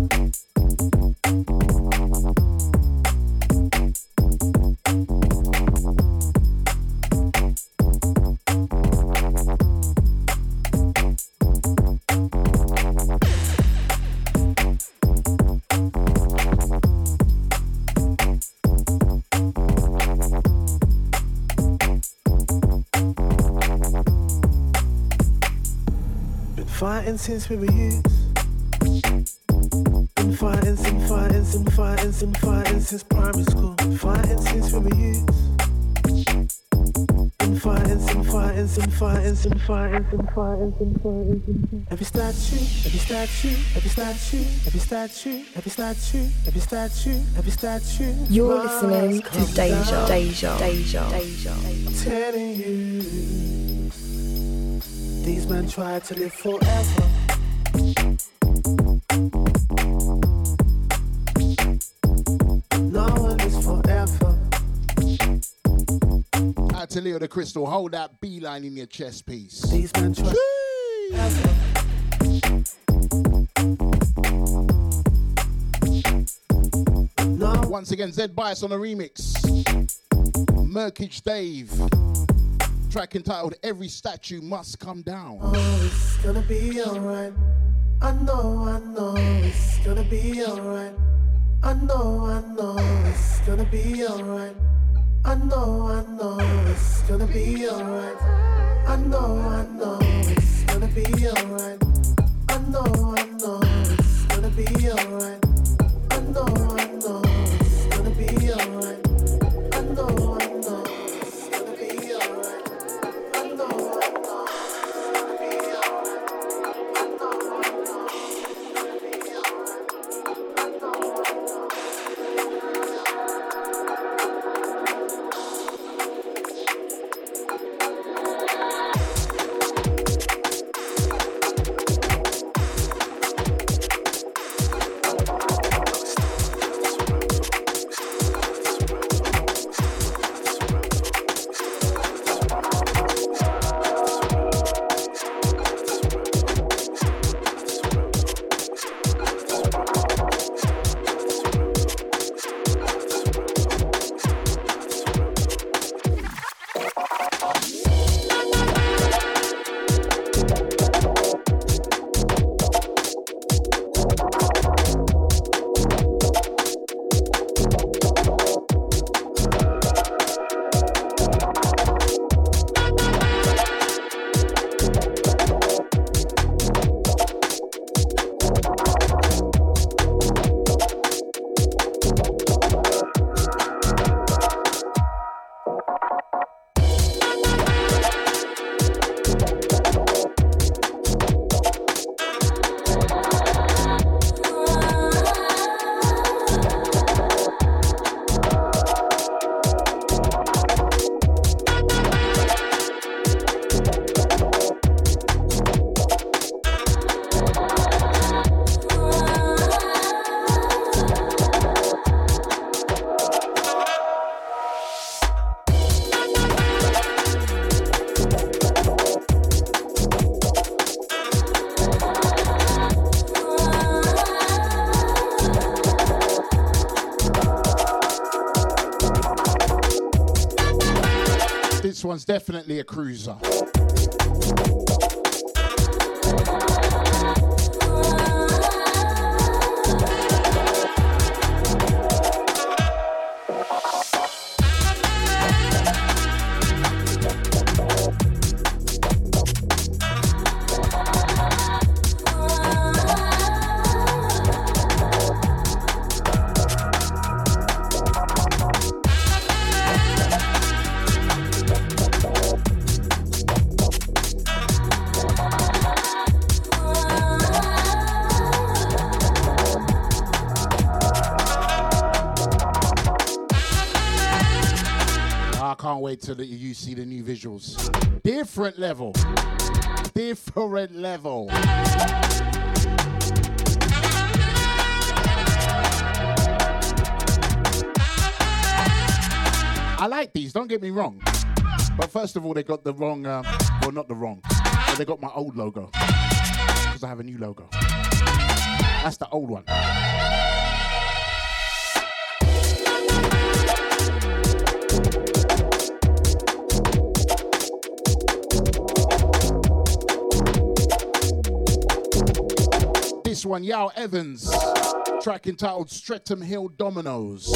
Fighting since we were youth. Been fighting, been fighting, been fighting, been fighting since primary school. Fighting since we were youth. Been fighting, been fighting, been fighting, been fighting, been fighting, been fighting, fighting. Every statue, every statue, every statue, every statue, every statue, every statue, every statue. You're listening to Deja. Deja, Deja, Deja. Telling you, these men try to live forever. No one is forever. Out to Leo the Crystal, hold that beeline in your chest piece. These men try. Once again, Zed Bias on a remix. Murkage Dave. Track entitled Every Statue Must Come Down. Oh, it's gonna be alright. I know, I know, it's gonna be alright. I know, I know, it's gonna be alright. I know, I know, it's gonna be alright. I know, I know, it's gonna be alright. I know, I know, it's gonna be alright. I know, one's definitely a cruiser. can't wait till you see the new visuals. Different level. Different level. I like these, don't get me wrong. But first of all, they got the wrong, um, well, not the wrong, but they got my old logo. Because I have a new logo. That's the old one. This one, Yao Evans, track entitled Streatham Hill Dominoes.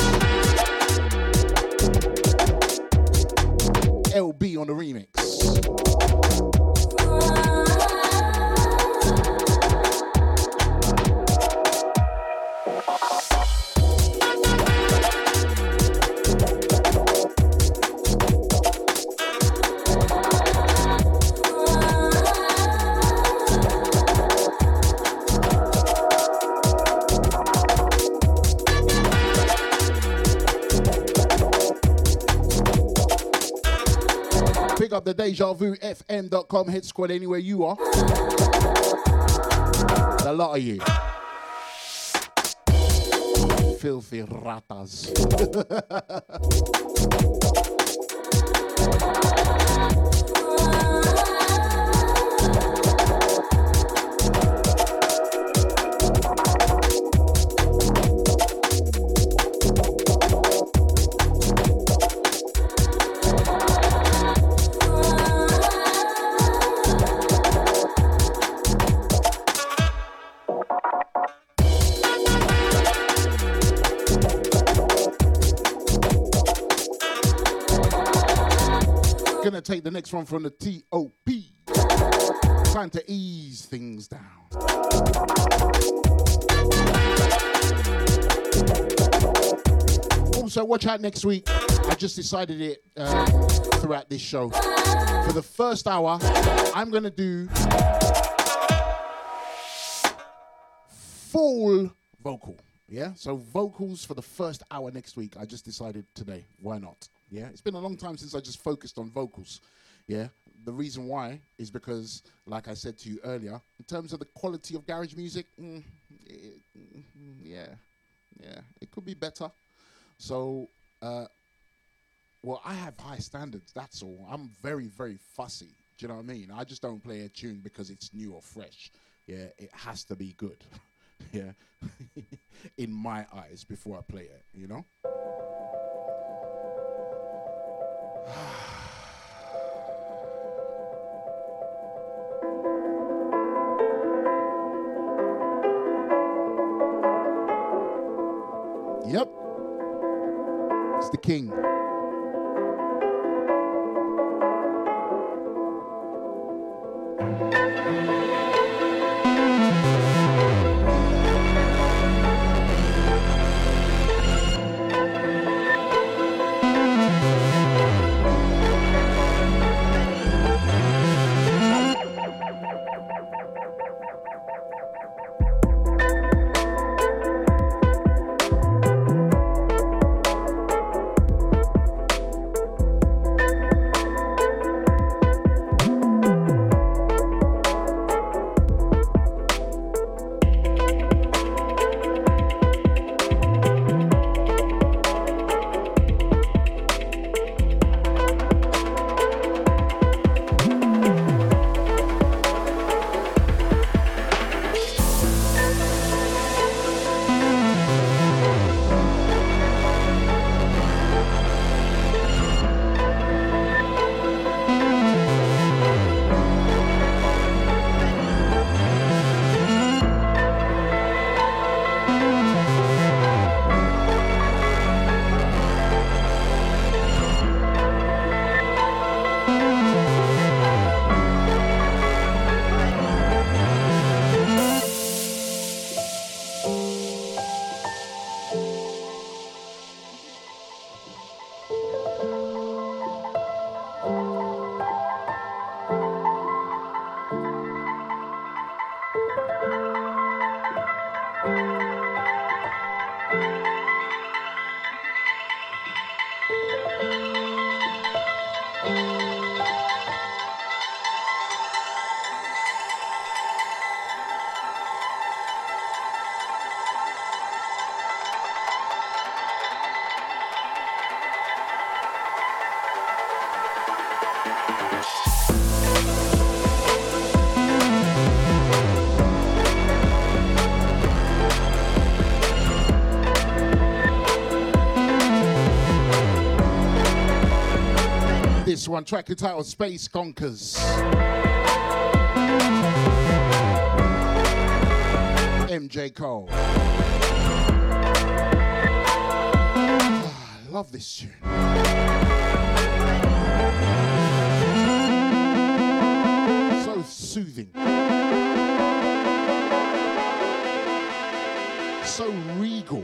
LB on the remix. The Deja Vu FM.com hit squad anywhere you are. A lot of you. Filthy ratas. take the next one from the TOP. Time to ease things down. Also, watch out next week. I just decided it um, throughout this show. For the first hour, I'm gonna do full vocal. Yeah, so vocals for the first hour next week. I just decided today. Why not? Yeah, it's been a long time since I just focused on vocals. Yeah, the reason why is because, like I said to you earlier, in terms of the quality of garage music, mm, it- mm, yeah, yeah, it could be better. So, uh, well, I have high standards. That's all. I'm very, very fussy. Do you know what I mean? I just don't play a tune because it's new or fresh. Yeah, it has to be good. yeah, in my eyes before I play it. You know. Yep. It's the king. one, track entitled Space Conkers. MJ Cole. Ah, I love this tune. So soothing. So regal.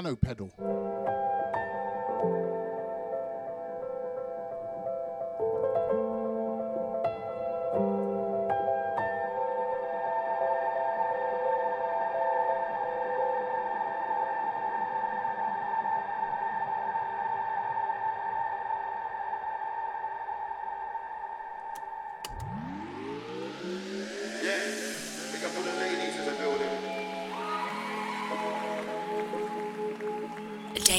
piano pedal.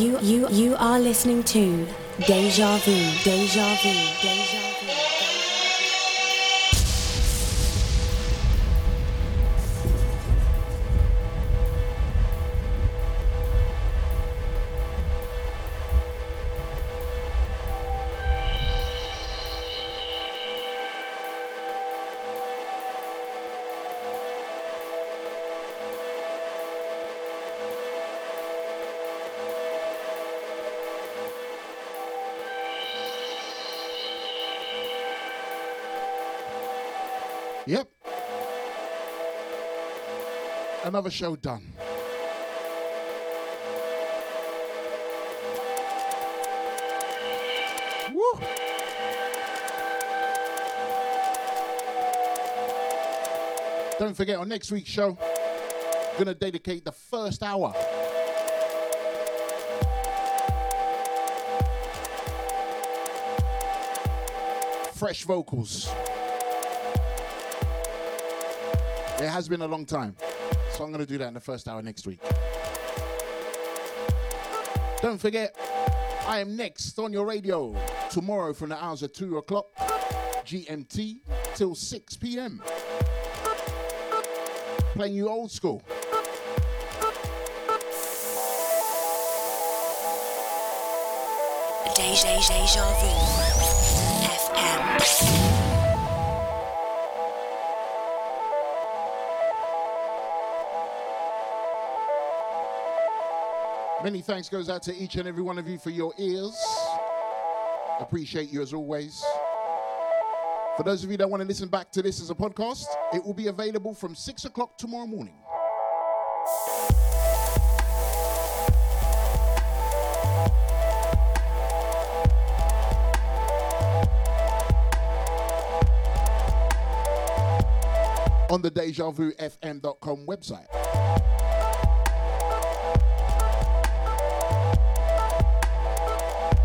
You you you are listening to Deja Vu. Deja Vu. Deja Another show done. Woo! Don't forget on next week's show, we're gonna dedicate the first hour fresh vocals. It has been a long time, so I'm gonna do that in the first hour next week. Don't forget, I am next on your radio tomorrow from the hours of 2 o'clock GMT till 6 p.m. Playing you old school. Deja, deja vu. FM. Many thanks goes out to each and every one of you for your ears. Appreciate you as always. For those of you that want to listen back to this as a podcast, it will be available from 6 o'clock tomorrow morning. On the DejaVuFM.com website.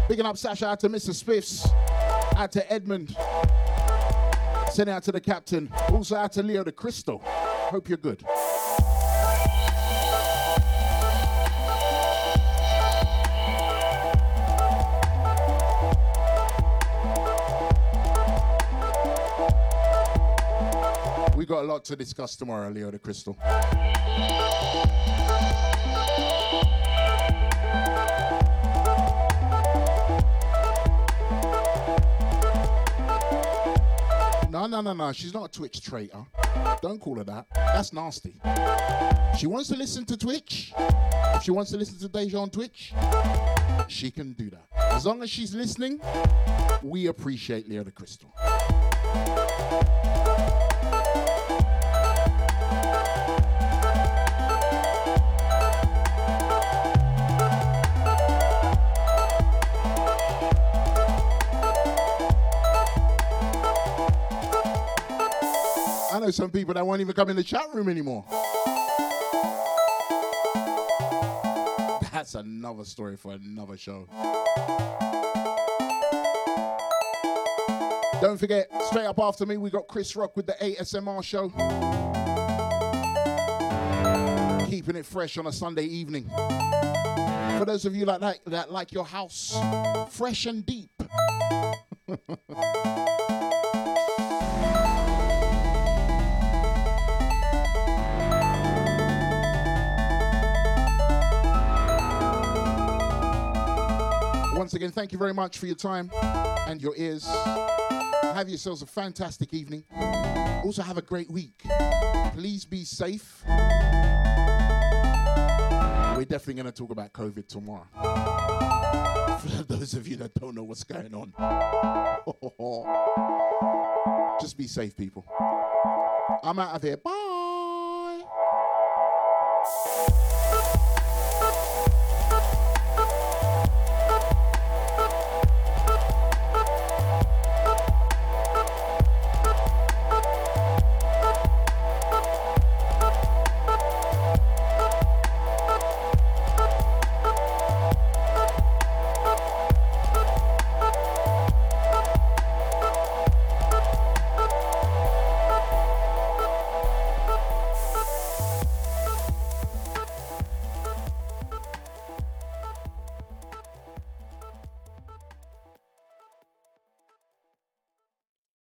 Bigging up Sasha out to Mr. Spiffs, out to Edmund, sending out to the captain, also out to Leo the Crystal. Hope you're good. We got a lot to discuss tomorrow, Leo the Crystal. No, no, no. She's not a Twitch traitor. Don't call her that. That's nasty. She wants to listen to Twitch. If she wants to listen to Deja on Twitch, she can do that. As long as she's listening, we appreciate Leo the Crystal. Know some people that won't even come in the chat room anymore. That's another story for another show. Don't forget, straight up after me, we got Chris Rock with the ASMR show. Keeping it fresh on a Sunday evening. For those of you like that, that like your house fresh and deep. again, thank you very much for your time and your ears. Have yourselves a fantastic evening. Also, have a great week. Please be safe. We're definitely going to talk about COVID tomorrow. For those of you that don't know what's going on, just be safe, people. I'm out of here. Bye.